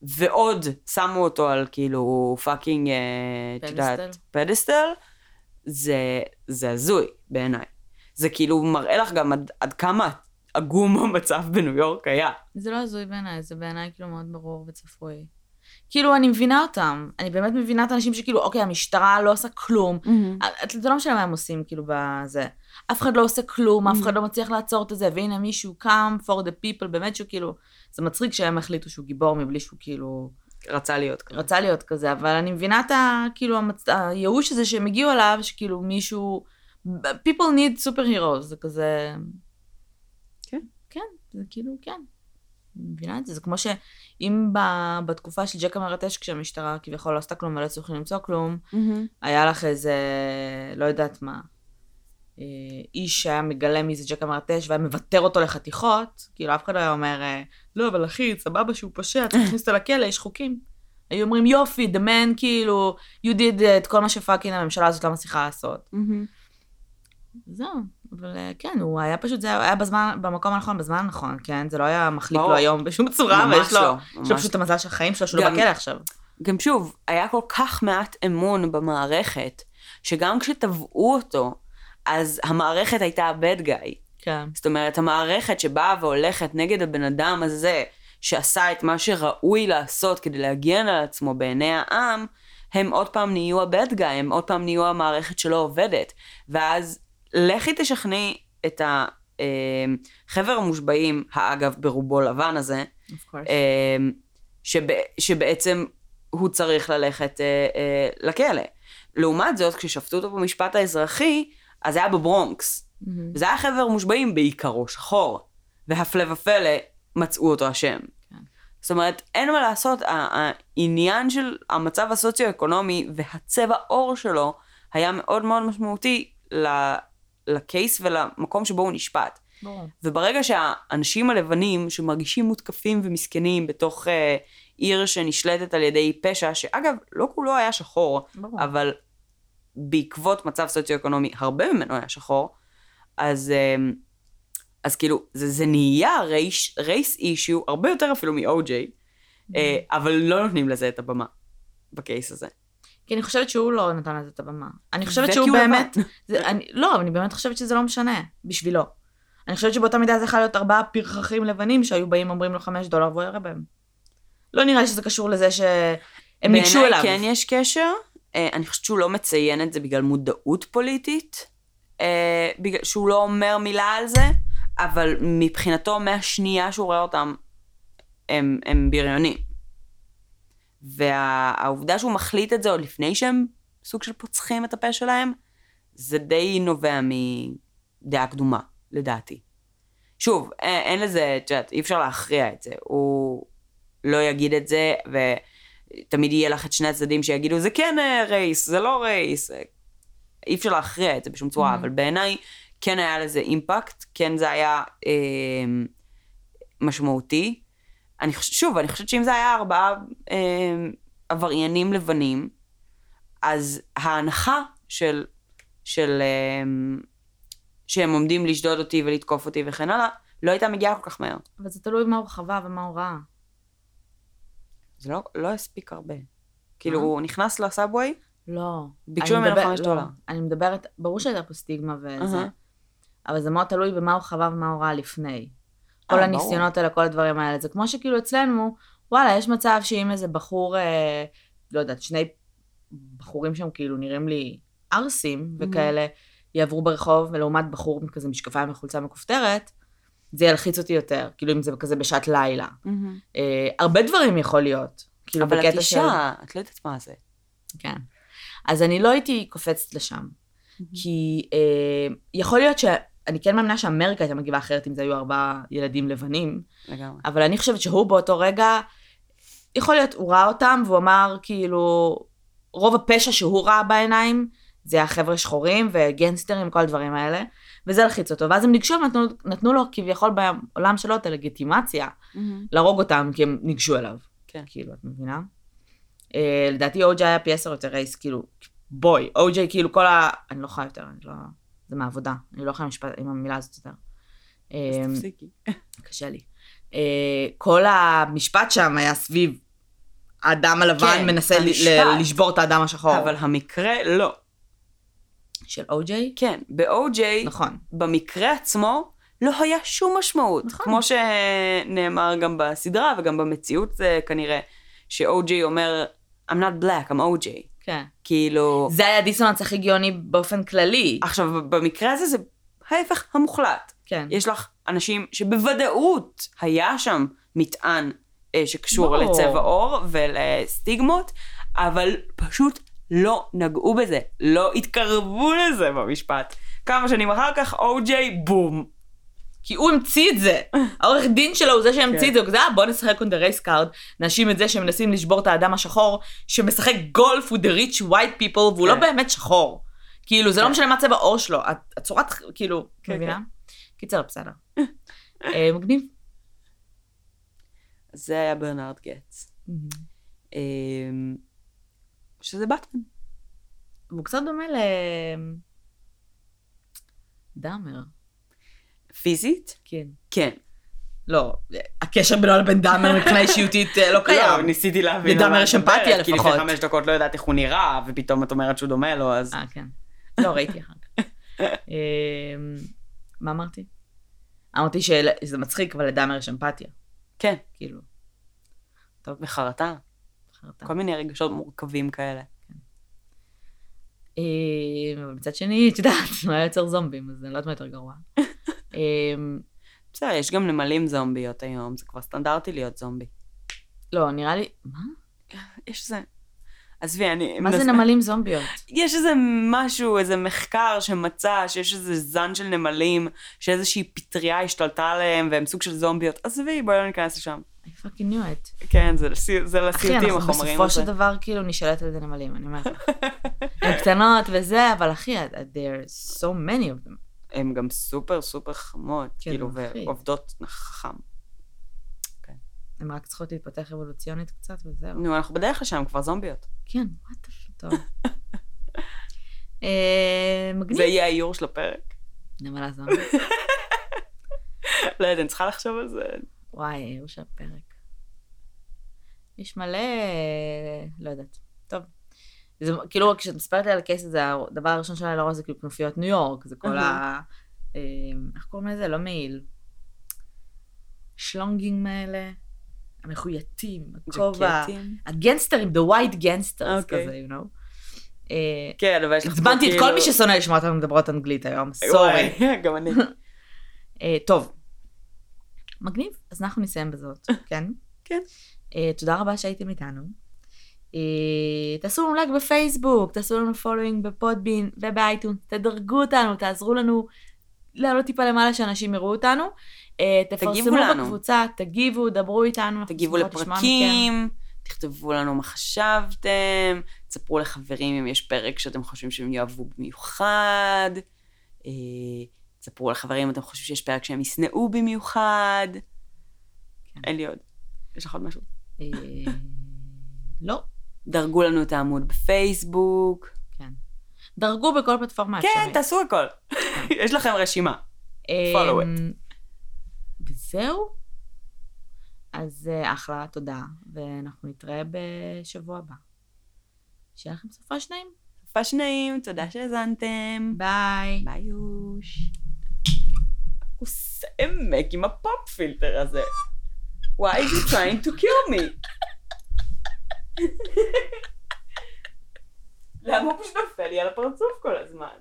B: ועוד שמו אותו על כאילו fucking, אה, את יודעת, pedestal. זה, זה הזוי בעיניי. זה כאילו מראה לך גם עד, עד כמה עגום המצב בניו יורק היה. זה
A: לא הזוי בעיניי, זה בעיניי כאילו מאוד ברור וצפוי. כאילו, אני מבינה אותם. אני באמת מבינה את האנשים שכאילו, אוקיי, המשטרה לא עושה כלום. את- זה לא משנה מה הם עושים, כאילו, בזה. אף אחד לא עושה כלום, אף אחד לא מצליח לעצור את זה, והנה מישהו קם for the people, באמת שהוא כאילו, זה מצחיק שהם החליטו שהוא גיבור מבלי שהוא כאילו
B: רצה להיות כזה.
A: רצה להיות כזה, אבל אני מבינה את ה... כאילו, המצ... הייאוש הזה שהם הגיעו אליו, שכאילו מישהו... people need superheroes, זה כזה...
B: כן.
A: כן, זה כאילו, כן. מבינה את זה, זה כמו שאם ב... בתקופה של ג'ק המרטש, כשהמשטרה כביכול לא עשתה כלום ולא הצליחו למצוא כלום, היה לך איזה, לא יודעת מה, אה, איש שהיה מגלה מי זה ג'ק המרטש והיה מוותר אותו לחתיכות, כאילו אף אחד לא היה אומר, אה, לא, אבל אחי, סבבה שהוא פושע, צריך להכניס אותו לכלא, יש חוקים. היו אומרים, יופי, the man, כאילו, you did את כל מה שפאקינג הממשלה הזאת לא מצליחה לעשות. זהו, אבל אה, כן, הוא היה פשוט, זה היה בזמן, במקום הנכון, בזמן הנכון, כן? זה לא היה מחליק. לו היום בשום צורה, ויש לו,
B: לא,
A: יש לו פשוט את המזל של החיים שלו, שהוא לא בכלא עכשיו.
B: גם שוב, היה כל כך מעט אמון במערכת, שגם כשתבעו אותו, אז המערכת הייתה ה-bad guy.
A: כן.
B: זאת אומרת, המערכת שבאה והולכת נגד הבן אדם הזה, שעשה את מה שראוי לעשות כדי להגן על עצמו בעיני העם, הם עוד פעם נהיו ה-bad guy, הם עוד פעם נהיו המערכת שלא עובדת. ואז לכי תשכנעי את החבר המושבעים, האגב ברובו לבן הזה,
A: of course.
B: אמ, שב, שבעצם הוא צריך ללכת אה, אה, לכלא. לעומת זאת, כששפטו אותו במשפט האזרחי, אז זה היה בברונקס.
A: מהמם.
B: וזה היה חבר מושבעים בעיקרו שחור. והפלא ופלא, מצאו אותו אשם.
A: כן.
B: זאת אומרת, אין מה לעשות, העניין של המצב הסוציו-אקונומי והצבע עור שלו היה מאוד מאוד משמעותי לקייס ולמקום שבו הוא נשפט.
A: ברור.
B: וברגע שהאנשים הלבנים שמרגישים מותקפים ומסכנים בתוך אה, עיר שנשלטת על ידי פשע, שאגב, לא כולו היה שחור,
A: ברור.
B: אבל בעקבות מצב סוציו-אקונומי הרבה ממנו היה שחור, אז, אה, אז כאילו, זה, זה נהיה רייס, רייס אישיו, הרבה יותר אפילו מ-OJ, אה, אבל לא נותנים לזה את הבמה בקייס הזה.
A: כי אני חושבת שהוא לא נתן לזה את הבמה. אני חושבת שהוא
B: הוא
A: באמת... זה, אני, לא, אני באמת חושבת שזה לא משנה בשבילו. אני חושבת שבאותה מידה זה יכול להיות ארבעה פרחחים לבנים שהיו באים אומרים לו חמש דולר והוא יראה בהם. לא נראה לי שזה קשור לזה שהם ניגשו אליו.
B: בעיניי כן יש קשר. אה, אני חושבת שהוא לא מציין את זה בגלל מודעות פוליטית. אה, בגלל שהוא לא אומר מילה על זה, אבל מבחינתו, מהשנייה שהוא רואה אותם, הם, הם בריונים. והעובדה שהוא מחליט את זה עוד לפני שהם סוג של פוצחים את הפה שלהם, זה די נובע מדעה קדומה, לדעתי. שוב, אין, אין לזה, את יודעת, אי אפשר להכריע את זה. הוא לא יגיד את זה, ותמיד יהיה לך את שני הצדדים שיגידו, זה כן אה, רייס, זה לא רייס. אי אפשר להכריע את זה בשום צורה,
A: Mhm.
B: אבל בעיניי כן היה לזה אימפקט, כן זה היה אה, משמעותי. אני חוש... שוב, אני חושבת שאם זה היה ארבעה אה, עבריינים לבנים, אז ההנחה של, של אה, שהם עומדים לשדוד אותי ולתקוף אותי וכן הלאה, לא הייתה מגיעה כל כך מהר.
A: אבל זה תלוי מה הוא חווה ומה הוא ראה.
B: זה לא, לא הספיק הרבה. כאילו? הוא נכנס לסאבווי,
A: לא.
B: ביקשו ממנו חמש
A: לא,
B: דולר.
A: אני מדברת, ברור שהייתה פה סטיגמה וזה,
B: אהה.
A: אבל זה מאוד תלוי במה הוא חווה ומה הוא ראה לפני. כל
B: אה,
A: הניסיונות האלה, כל הדברים האלה. זה כמו שכאילו אצלנו, וואלה, יש מצב שאם איזה בחור, אה, לא יודעת, שני בחורים שם כאילו נראים לי ערסים וכאלה, יעברו ברחוב, ולעומת בחור עם כזה משקפיים וחולצה מכופתרת, זה ילחיץ אותי יותר, כאילו אם זה כזה בשעת לילה. אה, הרבה דברים יכול להיות. כאילו
B: אבל את
A: בקטע של...
B: אישה, את לא יודעת מה זה.
A: כן. אז אני לא הייתי קופצת לשם. כי אה, יכול להיות ש... אני כן מאמינה שאמריקה הייתה מגיבה אחרת אם זה היו ארבעה ילדים לבנים,
B: לגמרי.
A: אבל אני חושבת שהוא באותו רגע, יכול להיות, הוא ראה אותם והוא אמר כאילו, רוב הפשע שהוא ראה בעיניים, זה החבר'ה שחורים וגנסטרים, כל הדברים האלה, וזה הלחיץ אותו. ואז הם ניגשו ונתנו נתנו לו כביכול בעולם שלו את הלגיטימציה להרוג אותם, כי הם ניגשו אליו.
B: כן.
A: כאילו, את מבינה? אה, לדעתי אוג'יי היה פי עשר יותר רייס, כאילו, בואי, אוג'יי כאילו כל ה... אני לא יכולה יותר, אני לא... זה מהעבודה, אני לא יכולה משפט עם המילה הזאת יותר.
B: אז
A: אה,
B: תפסיקי. <laughs>
A: קשה לי. אה, כל המשפט שם היה סביב האדם הלבן
B: כן,
A: מנסה
B: המשפט.
A: לשבור את האדם השחור.
B: אבל המקרה לא.
A: של אוג'יי?
B: כן, ב-OJ,
A: נכון.
B: במקרה עצמו, לא היה שום משמעות.
A: נכון.
B: כמו שנאמר גם בסדרה וגם במציאות זה כנראה, ש-OJ אומר, I'm not black, I'm OJ.
A: כן.
B: כאילו...
A: זה היה הדיסוננס הכי גאוני באופן כללי.
B: עכשיו, במקרה הזה זה ההפך המוחלט.
A: כן.
B: יש לך אנשים שבוודאות היה שם מטען אה, שקשור
A: ברור.
B: לצבע עור ולסטיגמות, אבל פשוט לא נגעו בזה, לא התקרבו לזה במשפט. כמה שנים אחר כך, או.ג'יי, בום.
A: כי הוא המציא את זה. <laughs> העורך דין שלו הוא זה שהמציא
B: כן.
A: את זה, הוא כזה, אה, בוא נשחק on the race card, נאשים את זה שמנסים לשבור את האדם השחור, שמשחק גולף with the rich white people, והוא לא
B: כן.
A: באמת שחור. כאילו, זה לא
B: כן.
A: משנה מה צבע העור שלו, הצורת, כאילו,
B: כן,
A: מבינה? קיצר, בסדר. <laughs> אה, מגניב.
B: זה היה ברנרד גץ. אמ, שזה באטמן.
A: והוא קצת דומה ל...
B: פיזית?
A: כן.
B: כן.
A: לא, הקשר בינו לבין דאמר <laughs> מבחינה אישיותית אה, לא
B: לא,
A: קיים.
B: ניסיתי להבין.
A: לדאמר יש אמפתיה
B: כי
A: לפחות.
B: לפני חמש דקות לא ידעת איך הוא נראה, ופתאום את אומרת שהוא דומה לו, אז...
A: אה, כן. לא, ראיתי אחר כך. <laughs> אמ, מה אמרתי? אמרתי שזה מצחיק, אבל לדאמר יש אמפתיה.
B: כן.
A: כאילו,
B: וחרטה.
A: חרטה.
B: כל מיני רגשות מורכבים כאלה.
A: אמ, אבל מצד שני, את יודעת, <laughs> הוא היה יוצר זומבים, אז אני לא יודעת מה יותר גרוע. אמ,
B: בסדר, יש גם נמלים זומביות היום, זה כבר סטנדרטי להיות זומבי.
A: לא, נראה לי... מה?
B: יש איזה... עזבי, אני...
A: מה זה נמלים זומביות?
B: יש איזה משהו, איזה מחקר שמצא שיש איזה זן של נמלים, שאיזושהי פטריה השתלטה עליהם, והם סוג של זומביות. עזבי, בואי לא ניכנס לשם.
A: I fucking knew it.
B: כן, זה. זה
A: אחי,
B: לסיוטים
A: אנחנו
B: החומרים
A: בסופו
B: הזה.
A: של דבר כאילו נשאלת על ידי נמלים, אני אומרת. <laughs> הן קטנות וזה, אבל אחי, there are so many of them.
B: הן גם סופר סופר חמות,
A: כן,
B: כאילו,
A: מפחיד.
B: ועובדות חכם.
A: הן רק צריכות להתפתח אבולוציונית קצת וזהו.
B: נו, אנחנו בדרך לשם, כבר זומביות.
A: כן, וואט טוב. <laughs> אה, מגניב.
B: זה יהיה האיור של הפרק.
A: נמלה זומבי. <laughs>
B: לא יודעת, אני צריכה לחשוב על זה.
A: וואי, היו שם פרק. יש מלא... לא יודעת. זה, כאילו, כשאת מספרת לי על הקייס הזה, הדבר הראשון שלי לראש זה כאילו כנופיות ניו יורק, זה כל ה... אה, איך קוראים לזה? לא מעיל. שלונגים האלה, המחויטים, הכובע. הגנסטרים, the white gangsters
B: אוקיי.
A: כזה, you know. אה,
B: כן, אבל יש לך
A: עצבנתי את כל
B: כאילו-
A: מי ששונא לשמוע אותנו מדברות אנגלית היום,
B: sorry. <laughs> גם אני.
A: אה, טוב, מגניב, אז אנחנו נסיים בזאת, <laughs> כן?
B: כן.
A: אה, תודה רבה שהייתם איתנו. אה, תעשו לנו לייק בפייסבוק, תעשו לנו following ב Podbean ובאייטון, תדרגו אותנו, תעזרו לנו לעלות טיפה למעלה שאנשים יראו אותנו. אה, תפרסמו
B: לנו.
A: בקבוצה, תגיבו, דברו איתנו.
B: תגיבו. לפרקים, תכתבו לנו מה חשבתם, תספרו לחברים אם יש פרק שאתם חושבים שהם יאהבו במיוחד, אה, תספרו לחברים אם אתם חושבים שיש פרק שהם ישנאו במיוחד.
A: כן.
B: אין לי עוד. יש לך עוד משהו?
A: לא,
B: דרגו לנו את העמוד בפייסבוק.
A: כן. דרגו בכל פלטפורמה
B: כן,
A: אפשרית.
B: תעשו הכל. יש לכם רשימה. follow it.
A: אמ, וזהו. אז אה, אחלה, תודה, ואנחנו נתראה בשבוע הבא. שיהיה לכם סופ"ש נעים.
B: סופ"ש נעים, תודה שהאזנתם.
A: ביי.
B: ביי יוש. כוס עמק עם ה pop filter הזה. Why is he trying to kill me? למה הוא פשוט נופל לי על הפרצוף כל הזמן?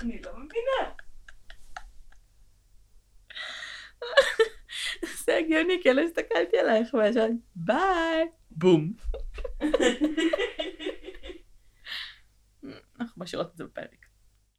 B: אני לא מבינה.
A: זה הגיוני, כי לא הסתכלתי עלייך וישר, ביי. בום. <laughs> אנחנו משאירות את זה בפרק.